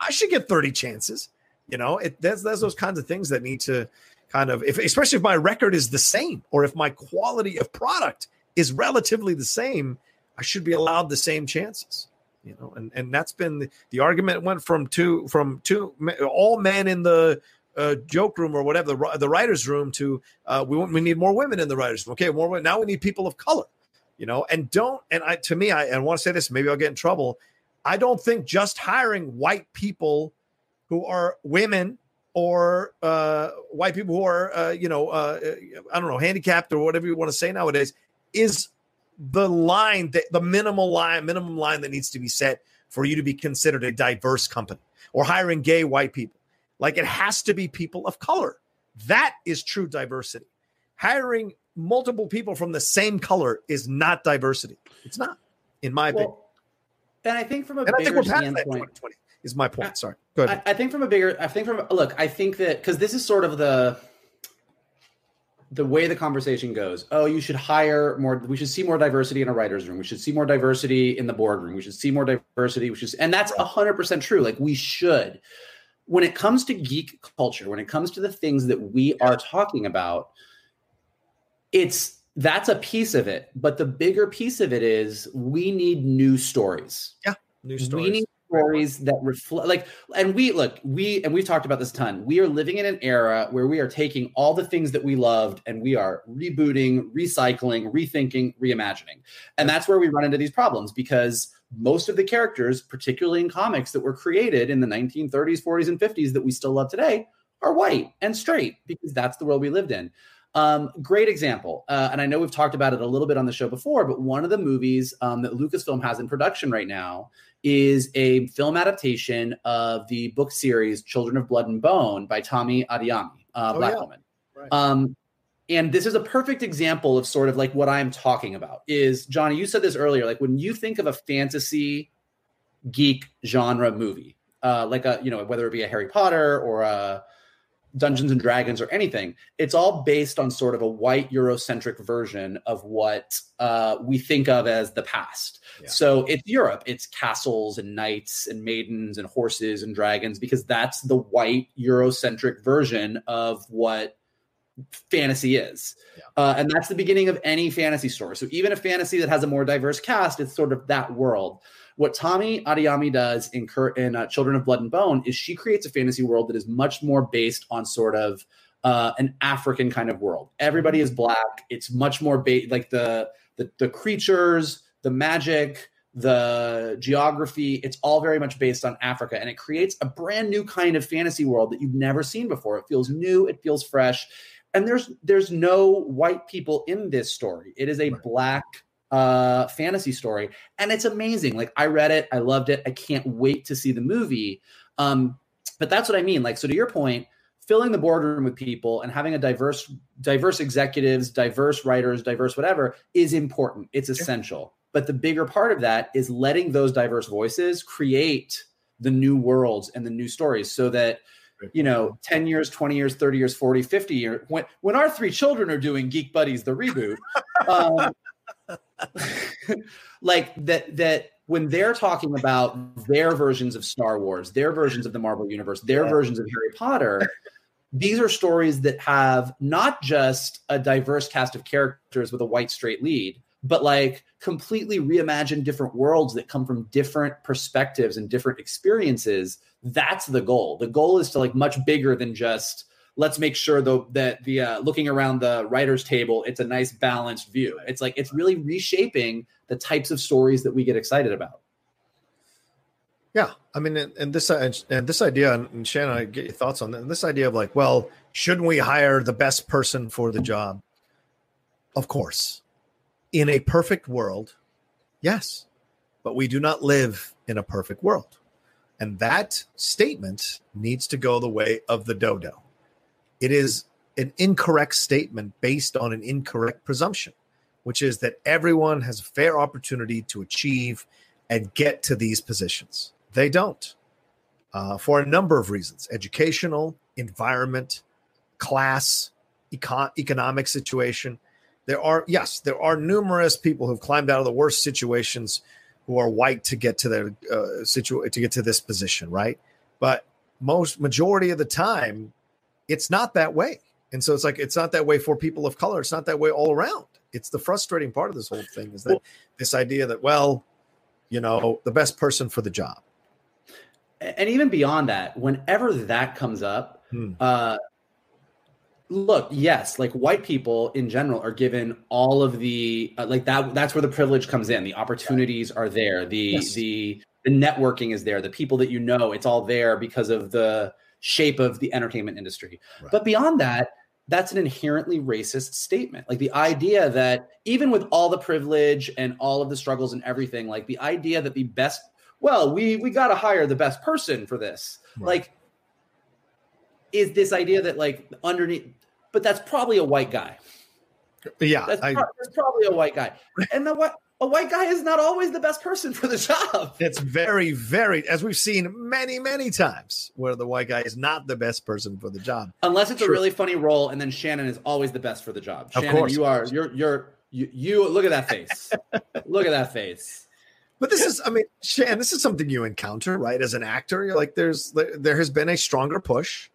Speaker 1: I should get 30 chances. You know, it there's, there's those kinds of things that need to kind of, if especially if my record is the same or if my quality of product is relatively the same, I should be allowed the same chances. You know, and and that's been the, the argument went from two from two all men in the uh, joke room or whatever the, the writers room to uh, we want we need more women in the writers room. Okay, more now we need people of color you know and don't and i to me i, I want to say this maybe i'll get in trouble i don't think just hiring white people who are women or uh, white people who are, uh, you know, uh, I don't know, handicapped or whatever you want to say nowadays, is the line that the minimal line, minimum line that needs to be set for you to be considered a diverse company or hiring gay white people. Like it has to be people of color. That is true diversity. Hiring multiple people from the same color is not diversity. It's not, in my well, opinion.
Speaker 2: And I think from a and bigger I think we're past that
Speaker 1: 2020 is my point. Sorry. Go ahead.
Speaker 2: I, I think from a bigger, I think from look, I think that because this is sort of the the way the conversation goes. Oh, you should hire more. We should see more diversity in a writer's room. We should see more diversity in the boardroom. We should see more diversity. We should, and that's hundred percent true. Like we should. When it comes to geek culture, when it comes to the things that we are talking about, it's that's a piece of it. But the bigger piece of it is we need new stories.
Speaker 1: Yeah, new stories. We need
Speaker 2: stories that reflect like and we look we and we've talked about this a ton we are living in an era where we are taking all the things that we loved and we are rebooting recycling rethinking reimagining and that's where we run into these problems because most of the characters particularly in comics that were created in the 1930s 40s and 50s that we still love today are white and straight because that's the world we lived in um, great example. Uh, and I know we've talked about it a little bit on the show before, but one of the movies um, that Lucasfilm has in production right now is a film adaptation of the book series Children of Blood and Bone by Tomi Adeyemi, uh, oh, Black yeah. woman. Right. Um, and this is a perfect example of sort of like what I'm talking about. Is Johnny? You said this earlier. Like when you think of a fantasy geek genre movie, uh, like a you know whether it be a Harry Potter or a Dungeons and Dragons or anything. It's all based on sort of a white Eurocentric version of what uh, we think of as the past. Yeah. So it's Europe. It's castles and knights and maidens and horses and dragons because that's the white Eurocentric version of what fantasy is. Yeah. Uh, and that's the beginning of any fantasy story. So even a fantasy that has a more diverse cast, it's sort of that world. What Tomi Adeyemi does in, in uh, Children of Blood and Bone is she creates a fantasy world that is much more based on sort of uh, an African kind of world. Everybody is black. It's much more ba- like the, the the creatures, the magic, the geography. It's all very much based on Africa, and it creates a brand new kind of fantasy world that you've never seen before. It feels new. It feels fresh. And there's there's no white people in this story. It is a right. black uh, fantasy story, and it's amazing. Like I read it, I loved it. I can't wait to see the movie. Um, but that's what I mean. Like so, to your point, filling the boardroom with people and having a diverse, diverse executives, diverse writers, diverse whatever is important. It's essential. But the bigger part of that is letting those diverse voices create the new worlds and the new stories, so that you know 10 years 20 years 30 years 40 50 years when when our three children are doing geek buddies the reboot um, <laughs> like that that when they're talking about their versions of Star Wars, their versions of the Marvel universe, their yeah. versions of Harry Potter, these are stories that have not just a diverse cast of characters with a white straight lead, but like completely reimagined different worlds that come from different perspectives and different experiences. That's the goal. The goal is to like much bigger than just let's make sure though that the uh, looking around the writers table it's a nice balanced view. It's like it's really reshaping the types of stories that we get excited about.
Speaker 1: Yeah i mean and, and this uh, and this idea and shannon i get your thoughts on that and this idea of like well shouldn't we hire the best person for the job? Of course. In a perfect world yes but we do not live in a perfect world. And that statement needs to go the way of the dodo it is an incorrect statement based on an incorrect presumption, which is that everyone has a fair opportunity to achieve and get to these positions. They don't, uh, for a number of reasons educational, environment, class, econ- economic situation. There are, yes, there are numerous people who've climbed out of the worst situations who are white to get to their uh, to get to this position, right? But most majority of the time, it's not that way. And so it's like it's not that way for people of color. It's not that way all around. It's the frustrating part of this whole thing is that well, this idea that well, you know, the best person for the job.
Speaker 2: And even beyond that, whenever that comes up, hmm. uh, look, yes, like white people in general are given all of the uh, like that. That's where the privilege comes in. The opportunities are there. The yes. the the networking is there. The people that you know, it's all there because of the shape of the entertainment industry.
Speaker 1: Right.
Speaker 2: But beyond that, that's an inherently racist statement. Like the idea that even with all the privilege and all of the struggles and everything, like the idea that the best, well, we we got to hire the best person for this.
Speaker 1: Right.
Speaker 2: Like is this idea that like underneath but that's probably a white guy.
Speaker 1: Yeah,
Speaker 2: That's,
Speaker 1: I,
Speaker 2: pro- that's probably a white guy. <laughs> And the what a white guy is not always the best person for the job. <laughs>
Speaker 1: it's very, very, as we've seen many, many times, where the white guy is not the best person for the job.
Speaker 2: Unless it's a really funny role, and then Shannon is always the best for the job.
Speaker 1: Of
Speaker 2: Shannon,
Speaker 1: course.
Speaker 2: you are you're you're you, you look at that face. <laughs> look at that face.
Speaker 1: But this is, I mean, Shan, this is something you encounter, right? As an actor, you're like, there's, there, there has been a stronger push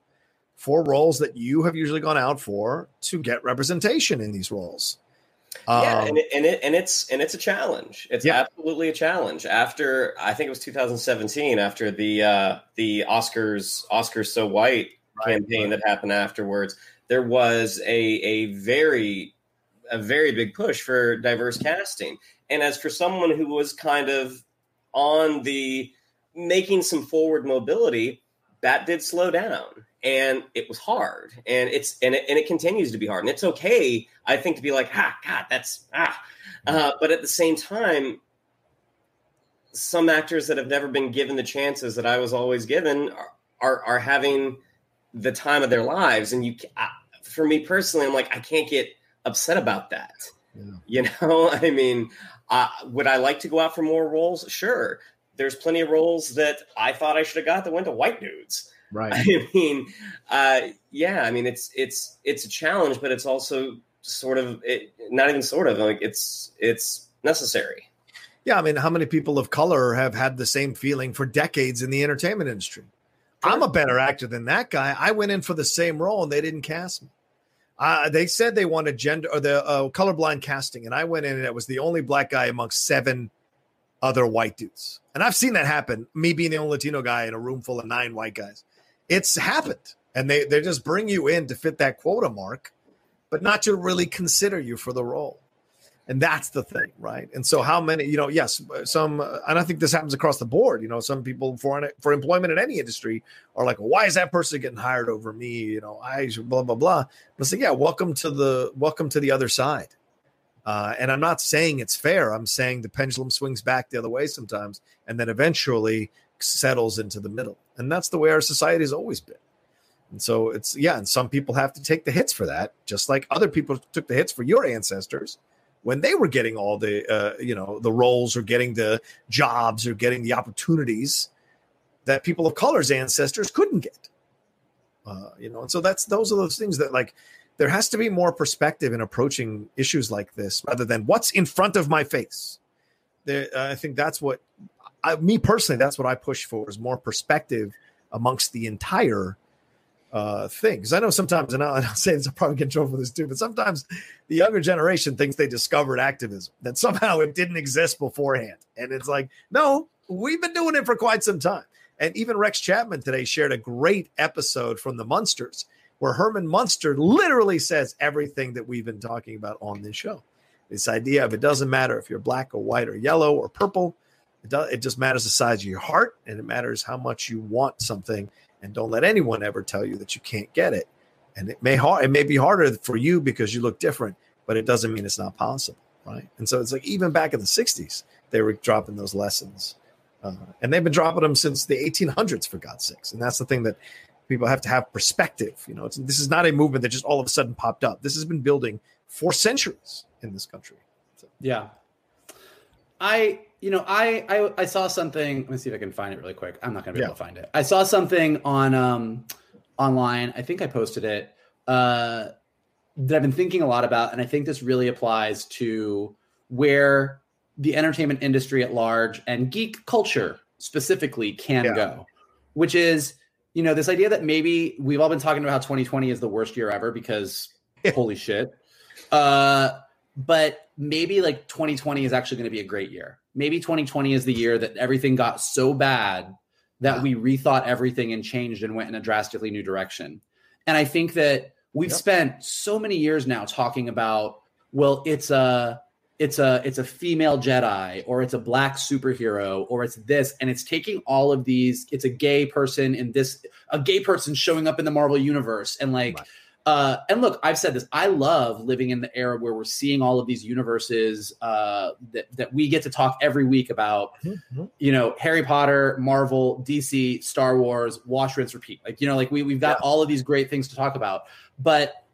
Speaker 1: for roles that you have usually gone out for to get representation in these roles.
Speaker 3: Yeah,
Speaker 1: Um,
Speaker 3: and it, and it and it's and it's a challenge. It's
Speaker 1: Yeah.
Speaker 3: absolutely a challenge. After I think it was 2017, after the uh, the Oscars Oscars So White
Speaker 1: Right,
Speaker 3: campaign that happened afterwards, there was a a very a very big push for diverse casting. And as for someone who was kind of on the making some forward mobility, that did slow down and it was hard. And it's and it, and it continues to be hard. And it's okay i think to be like ah god that's ah. Uh, but at the same time some actors that have never been given the chances that i was always given are are, are having the time of their lives. And you I, for me personally i'm like i can't get upset about that.
Speaker 1: Yeah.
Speaker 3: you <laughs> know i mean uh, would i like to go out for more roles? Sure. There's plenty of roles that i thought i should have got that went to white dudes
Speaker 1: right. <laughs>
Speaker 3: I mean, uh, yeah, I mean, it's it's it's a challenge, but it's also sort of it, not even sort of like it's it's necessary.
Speaker 1: Yeah, I mean, how many people of color have had the same feeling for decades in the entertainment industry? I'm a better actor than that guy. I went in for the same role and they didn't cast me. Uh, they said they wanted gender or the uh, colorblind casting, and I went in and it was the only black guy amongst seven other white dudes. And I've seen that happen. Me being the only Latino guy in a room full of nine white guys, it's happened. And they they just bring you in to fit that quota mark, but not to really consider you for the role. And that's the thing, right? And so, how many? You know, yes, some, and I think this happens across the board. You know, some people for for employment in any industry are like, "Why is that person getting hired over me?" You know, I blah blah blah. But like, yeah, welcome to the welcome to the other side. Uh, and I'm not saying it's fair. I'm saying the pendulum swings back the other way sometimes, and then eventually settles into the middle. And that's the way our society has always been. And so it's yeah, and some people have to take the hits for that, just like other people took the hits for your ancestors when they were getting all the uh, you know the roles or getting the jobs or getting the opportunities that people of color's ancestors couldn't get. Uh, you know, and so that's those are those things that like there has to be more perspective in approaching issues like this rather than what's in front of my face. There, I think that's what I, me personally, that's what I push for is more perspective amongst the entire uh, thing. Because I know sometimes, and I'll, and <laughs> I'll say this, I'll probably get in trouble for this too, but sometimes the younger generation thinks they discovered activism, that somehow it didn't exist beforehand. And it's like, no, we've been doing it for quite some time. And even Rex Chapman today shared a great episode from the Munsters where Herman Munster literally says everything that we've been talking about on this show. This idea of it doesn't matter if you're black or white or yellow or purple. It, does, it just matters the size of your heart and it matters how much you want something. And don't let anyone ever tell you that you can't get it. And it may it may be harder for you because you look different, but it doesn't mean it's not possible, right? And so it's like even back in the '60s, they were dropping those lessons, uh, and they've been dropping them since the 1800s, for God's sakes. And that's the thing that people have to have perspective. You know, this is not a movement that just all of a sudden popped up. This has been building for centuries in this country. So,
Speaker 2: Yeah. I, you know, I, I I saw something. Let me see if I can find it really quick. I'm not gonna be
Speaker 1: Yeah.
Speaker 2: able to find it. I saw something on um online. I think I posted it. Uh that I've been thinking a lot about, and I think this really applies to where the entertainment industry at large and geek culture specifically can
Speaker 1: Yeah.
Speaker 2: go, which is, you know, this idea that maybe we've all been talking about how 2020 is the worst year ever because <laughs> holy shit. Uh, but maybe like 2020 is actually going to be a great year. Maybe 2020 is the year that everything got so bad that
Speaker 1: Yeah.
Speaker 2: we rethought everything and changed and went in a drastically new direction. And I think that we've
Speaker 1: Yep.
Speaker 2: spent so many years now talking about, well, it's a it's a it's a female Jedi or it's a black superhero or it's this and it's taking all of these it's a gay person in this a gay person showing up in the Marvel universe and like right. Uh and look I've said this I love living in the era where we're seeing all of these universes uh that that we get to talk every week about mm-hmm. you know Harry Potter Marvel DC Star Wars wash rinse repeat like you know like we we've got yeah. all of these great things to talk about but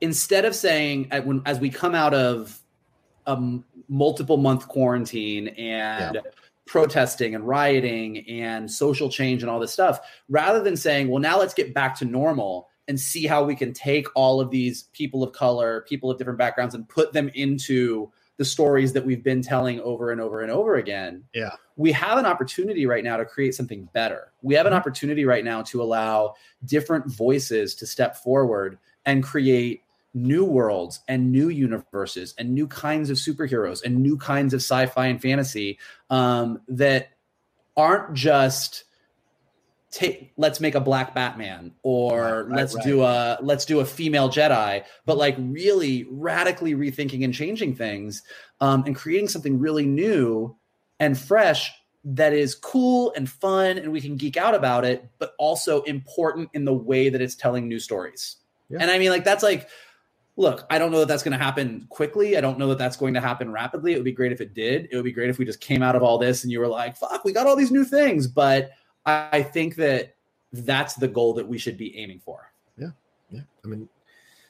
Speaker 2: instead of saying when as we come out of a multiple month quarantine and yeah. protesting and rioting and social change and all this stuff, rather than saying, well, now let's get back to normal and see how we can take all of these people of color, people of different backgrounds, and put them into the stories that we've been telling over and over and over again.
Speaker 1: Yeah.
Speaker 2: We have an opportunity right now to create something better. We have an mm-hmm. opportunity right now to allow different voices to step forward and create new worlds and new universes and new kinds of superheroes and new kinds of sci-fi and fantasy um, that aren't just take let's make a black batman or right, let's right. do a let's do a female jedi but like really radically rethinking and changing things um, and creating something really new and fresh that is cool and fun and we can geek out about it but also important in the way that it's telling new stories yeah. and i mean like that's like look, I don't know that that's going to happen quickly. I don't know that that's going to happen rapidly. It would be great if it did. It would be great if we just came out of all this and you were like, fuck, we got all these new things. But I think that that's the goal that we should be aiming for.
Speaker 1: Yeah. Yeah. I mean,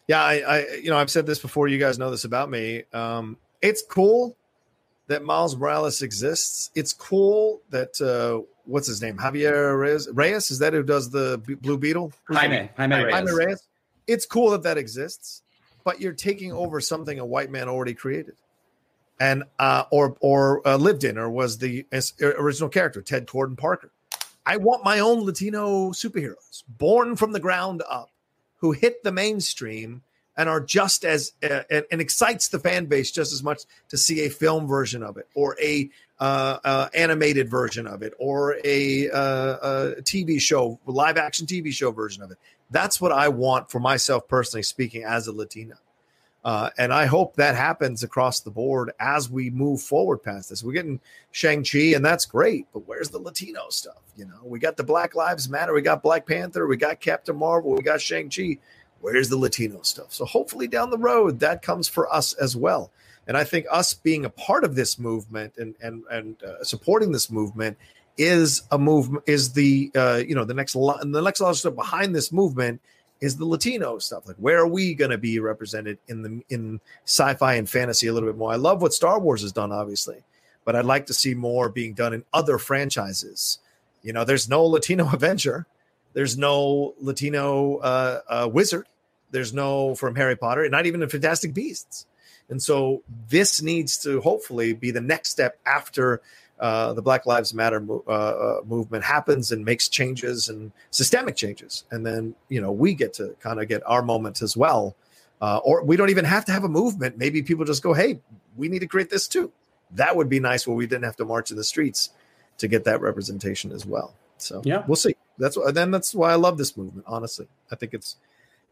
Speaker 1: yeah, I, I you know, I've said this before. You guys know this about me. Um, it's cool that Miles Morales exists. It's cool that uh, what's his name, Javier Reyes. Reyes is that who does the Blue Beetle?
Speaker 2: Jaime, Jaime Reyes. Jaime Reyes.
Speaker 1: It's cool that that exists but you're taking over something a white man already created and uh, or or uh, lived in or was the original character ted corden parker i want my own latino superheroes born from the ground up who hit the mainstream and are just as uh, and, and, excites the fan base just as much to see a film version of it or a uh, uh, animated version of it or a, uh, a TV show, live action TV show version of it. That's what I want for myself personally, speaking as a Latina. Uh, and I hope that happens across the board as we move forward past this. We're getting Shang-Chi, and that's great, but where's the Latino stuff? You know, we got the Black Lives Matter, we got Black Panther, we got Captain Marvel, we got Shang-Chi. Where's the Latino stuff? So hopefully down the road that comes for us as well. And I think us being a part of this movement and and and uh, supporting this movement is a movement is the uh, you know the next lo- the next step behind this movement is the Latino stuff. Like where are we going to be represented in the in sci-fi and fantasy a little bit more? I love what Star Wars has done, obviously, but I'd like to see more being done in other franchises. You know, there's no Latino <laughs> Avenger, there's no Latino uh, uh, wizard, there's no from Harry Potter, and not even in Fantastic Beasts. And so this needs to hopefully be the next step after uh, the Black Lives Matter mo- uh, uh, movement happens and makes changes and systemic changes, and then you know we get to kind of get our moment as well. Uh, or we don't even have to have a movement. Maybe people just go, "Hey, we need to create this too." That would be nice, where we didn't have to march in the streets to get that representation as well. So yeah, we'll see. That's what, then that's why I love this movement. Honestly, I think it's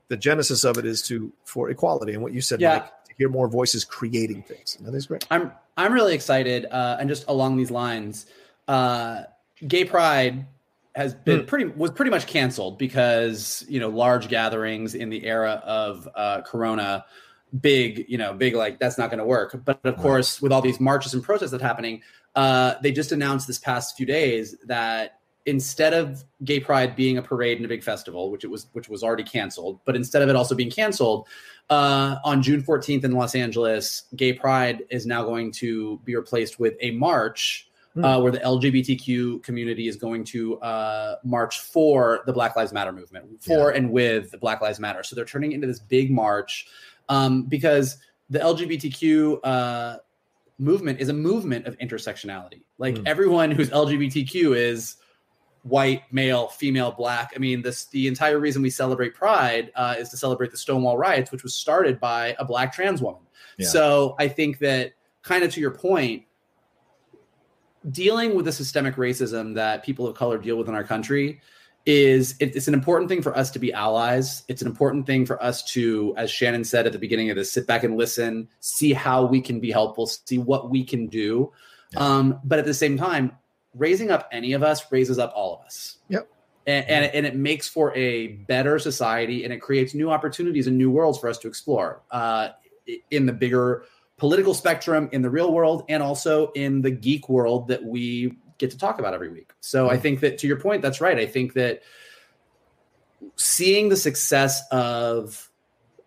Speaker 1: the genesis of it is to for equality and what you said, yeah. Mike, hear more voices creating things. And that is great.
Speaker 2: I'm I'm really excited, uh, and just along these lines, uh, Gay Pride has been mm. pretty was pretty much canceled because you know large gatherings in the era of uh, Corona, big you know big like that's not going to work. But of right. course, with all these marches and protests that happening, uh, they just announced this past few days that instead of gay pride being a parade and a big festival which it was which was already canceled but instead of it also being canceled uh, on june 14th in los angeles gay pride is now going to be replaced with a march mm. uh, where the lgbtq community is going to uh, march for the black lives matter movement for yeah. and with the black lives matter so they're turning into this big march um, because the lgbtq uh, movement is a movement of intersectionality like mm. everyone who's lgbtq is white, male, female, black. I mean, this the entire reason we celebrate Pride uh, is to celebrate the Stonewall riots, which was started by a black trans woman. Yeah. So I think that, kind of to your point, dealing with the systemic racism that people of color deal with in our country is it, it's an important thing for us to be allies. It's an important thing for us to, as Shannon said at the beginning of this, sit back and listen, see how we can be helpful, see what we can do. Yeah. Um, but at the same time, raising up any of us raises up all of us.
Speaker 1: Yep.
Speaker 2: And, and, and, it makes for a better society and it creates new opportunities and new worlds for us to explore uh, in the bigger political spectrum, in the real world, and also in the geek world that we get to talk about every week. So mm-hmm. I think that to your point, that's right. I think that seeing the success of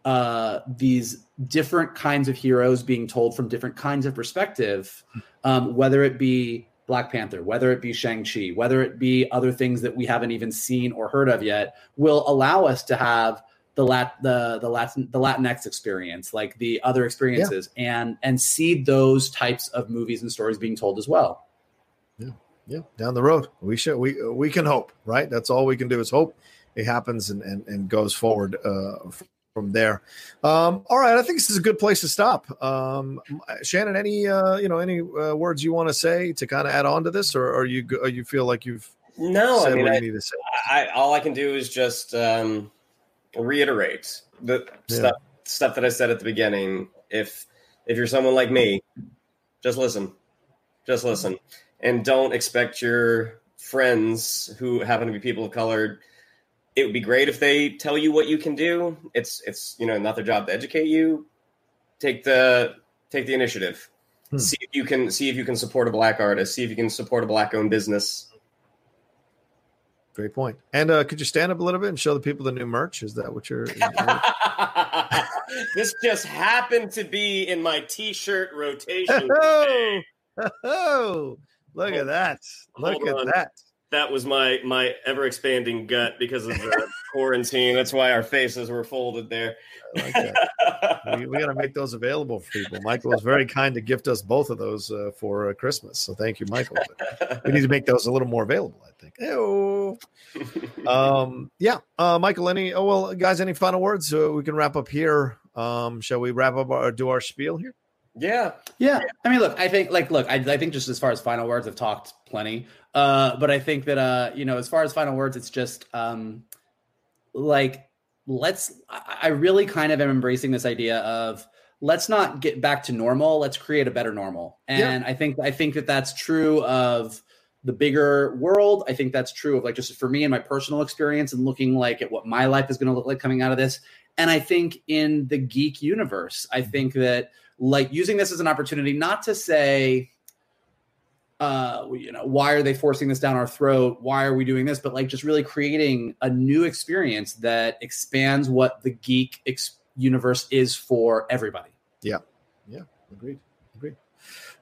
Speaker 2: uh, these different kinds of heroes being told from different kinds of perspective, um, whether it be Black Panther, whether it be Shang-Chi, whether it be other things that we haven't even seen or heard of yet, will allow us to have the lat the the Latin the Latinx experience, like the other experiences, yeah. and and see those types of movies and stories being told as well.
Speaker 1: Yeah, yeah. Down the road, we should we we can hope, right? That's all we can do is hope it happens and and, and goes forward uh, from there. Um, all right, I think this is a good place to stop. Um, Shannon, any uh, you know any uh, words you want to say to kind of add on to this, or are you or you feel like you've
Speaker 3: no? I mean, I, I, all I can do is just um, reiterate the yeah. stuff stuff that I said at the beginning. If if you're someone like me, just listen, just listen, and don't expect your friends who happen to be people of color it would be great if they tell you what you can do. It's it's you know not their job to educate you. Take the take the initiative. Hmm. See if you can see if you can support a black artist. See if you can support a black owned business.
Speaker 1: Great point. And uh, could you stand up a little bit and show the people the new merch? Is that what you're? <laughs>
Speaker 3: this just happened to be in my t-shirt rotation. <laughs>
Speaker 1: Oh, oh, look at that! Look at that!
Speaker 3: That was my my ever expanding gut because of the <laughs> quarantine. That's why our faces were folded there. Like
Speaker 1: we, we got to make those available for people. Michael was very kind to gift us both of those uh, for uh, Christmas, so thank you, Michael. But we need to make those a little more available. I think. Ew. <laughs> um, yeah, uh, Michael. Any? Oh well, guys. Any final words? Uh, we can wrap up here. Um, shall we wrap up or do our spiel here?
Speaker 3: Yeah.
Speaker 2: yeah. I mean, look, I think like look, I, I think just as far as final words, I've talked plenty. Uh, but I think that uh, you know, as far as final words, it's just um like let's I really kind of am embracing this idea of let's not get back to normal, let's create a better normal. And yeah. I think I think that that's true of the bigger world. I think that's true of like just for me and my personal experience and looking like at what my life is going to look like coming out of this. And I think in the geek universe, I think that like using this as an opportunity not to say uh, you know, why are they forcing this down our throat? Why are we doing this? But like just really creating a new experience that expands what the geek ex- universe is for everybody.
Speaker 1: Yeah. Yeah. Agreed. Agreed.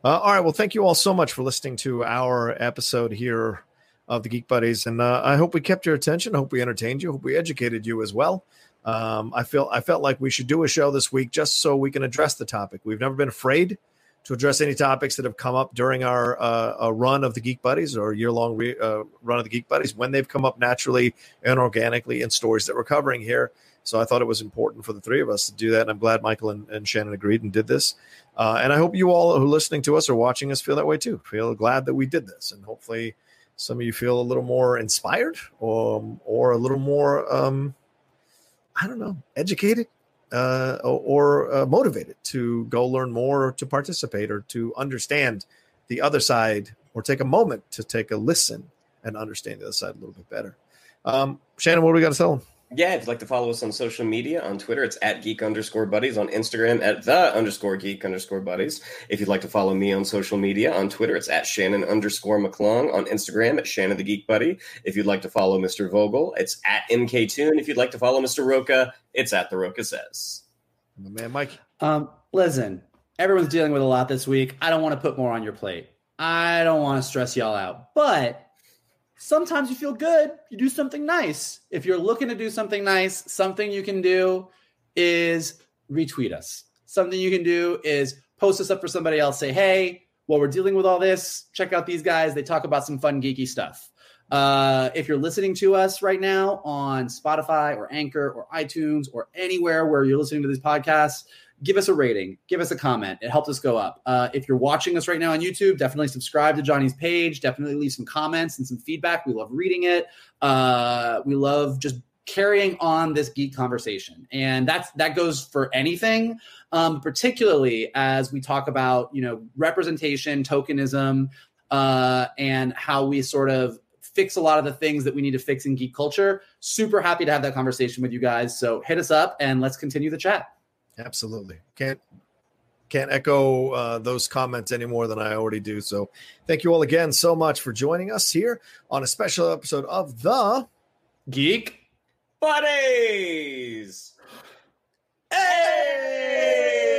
Speaker 1: Uh, all right. Well, thank you all so much for listening to our episode here of the Geek Buddies. And uh, I hope we kept your attention. I hope we entertained you. I hope we educated you as well. Um, I feel I felt like we should do a show this week just so we can address the topic. We've never been afraid to address any topics that have come up during our uh, run of the Geek Buddies or year long re- uh, run of the Geek Buddies when they've come up naturally and organically in stories that we're covering here. So I thought it was important for the three of us to do that. And I'm glad Michael and, and Shannon agreed and did this. Uh, and I hope you all who are listening to us or watching us feel that way too. Feel glad that we did this. And hopefully some of you feel a little more inspired or, or a little more, um, I don't know, educated uh, or uh, motivated to go learn more, or to participate, or to understand the other side, or take a moment to take a listen and understand the other side a little bit better. Um, Shannon, what do we got to tell them?
Speaker 3: Yeah, if you'd like to follow us on social media, on Twitter, it's at geek underscore buddies. On Instagram, at the underscore geek underscore buddies. If you'd like to follow me on social media, on Twitter, it's at Shannon underscore McClung. On Instagram, at Shannon the Geek Buddy. If you'd like to follow Mr. Vogel, it's at MK Toon. If you'd like to follow Mr. Rocha, it's at the Rocha Says.
Speaker 1: My man, Mike.
Speaker 2: Um, listen, everyone's dealing with a lot this week. I don't want to put more on your plate. I don't want to stress y'all out, but sometimes you feel good. You do something nice. If you're looking to do something nice, something you can do is retweet us. Something you can do is post us up for somebody else. Say, hey, while we're dealing with all this, check out these guys. They talk about some fun, geeky stuff. Uh, if you're listening to us right now on Spotify or Anchor or iTunes or anywhere where you're listening to these podcasts, give us a rating, give us a comment. It helps us go up. Uh, if you're watching us right now on YouTube, definitely subscribe to Johnny's page. Definitely leave some comments and some feedback. We love reading it. Uh, we love just carrying on this geek conversation, and that's that goes for anything. Um, particularly as we talk about you know representation, tokenism, uh, and how we sort of fix a lot of the things that we need to fix in geek culture. Super happy to have that conversation with you guys. So hit us up and let's continue the chat.
Speaker 1: Absolutely. Can't can't echo uh, those comments any more than I already do. So thank you all again so much for joining us here on a special episode of the
Speaker 2: Geek
Speaker 3: Buddies. Hey!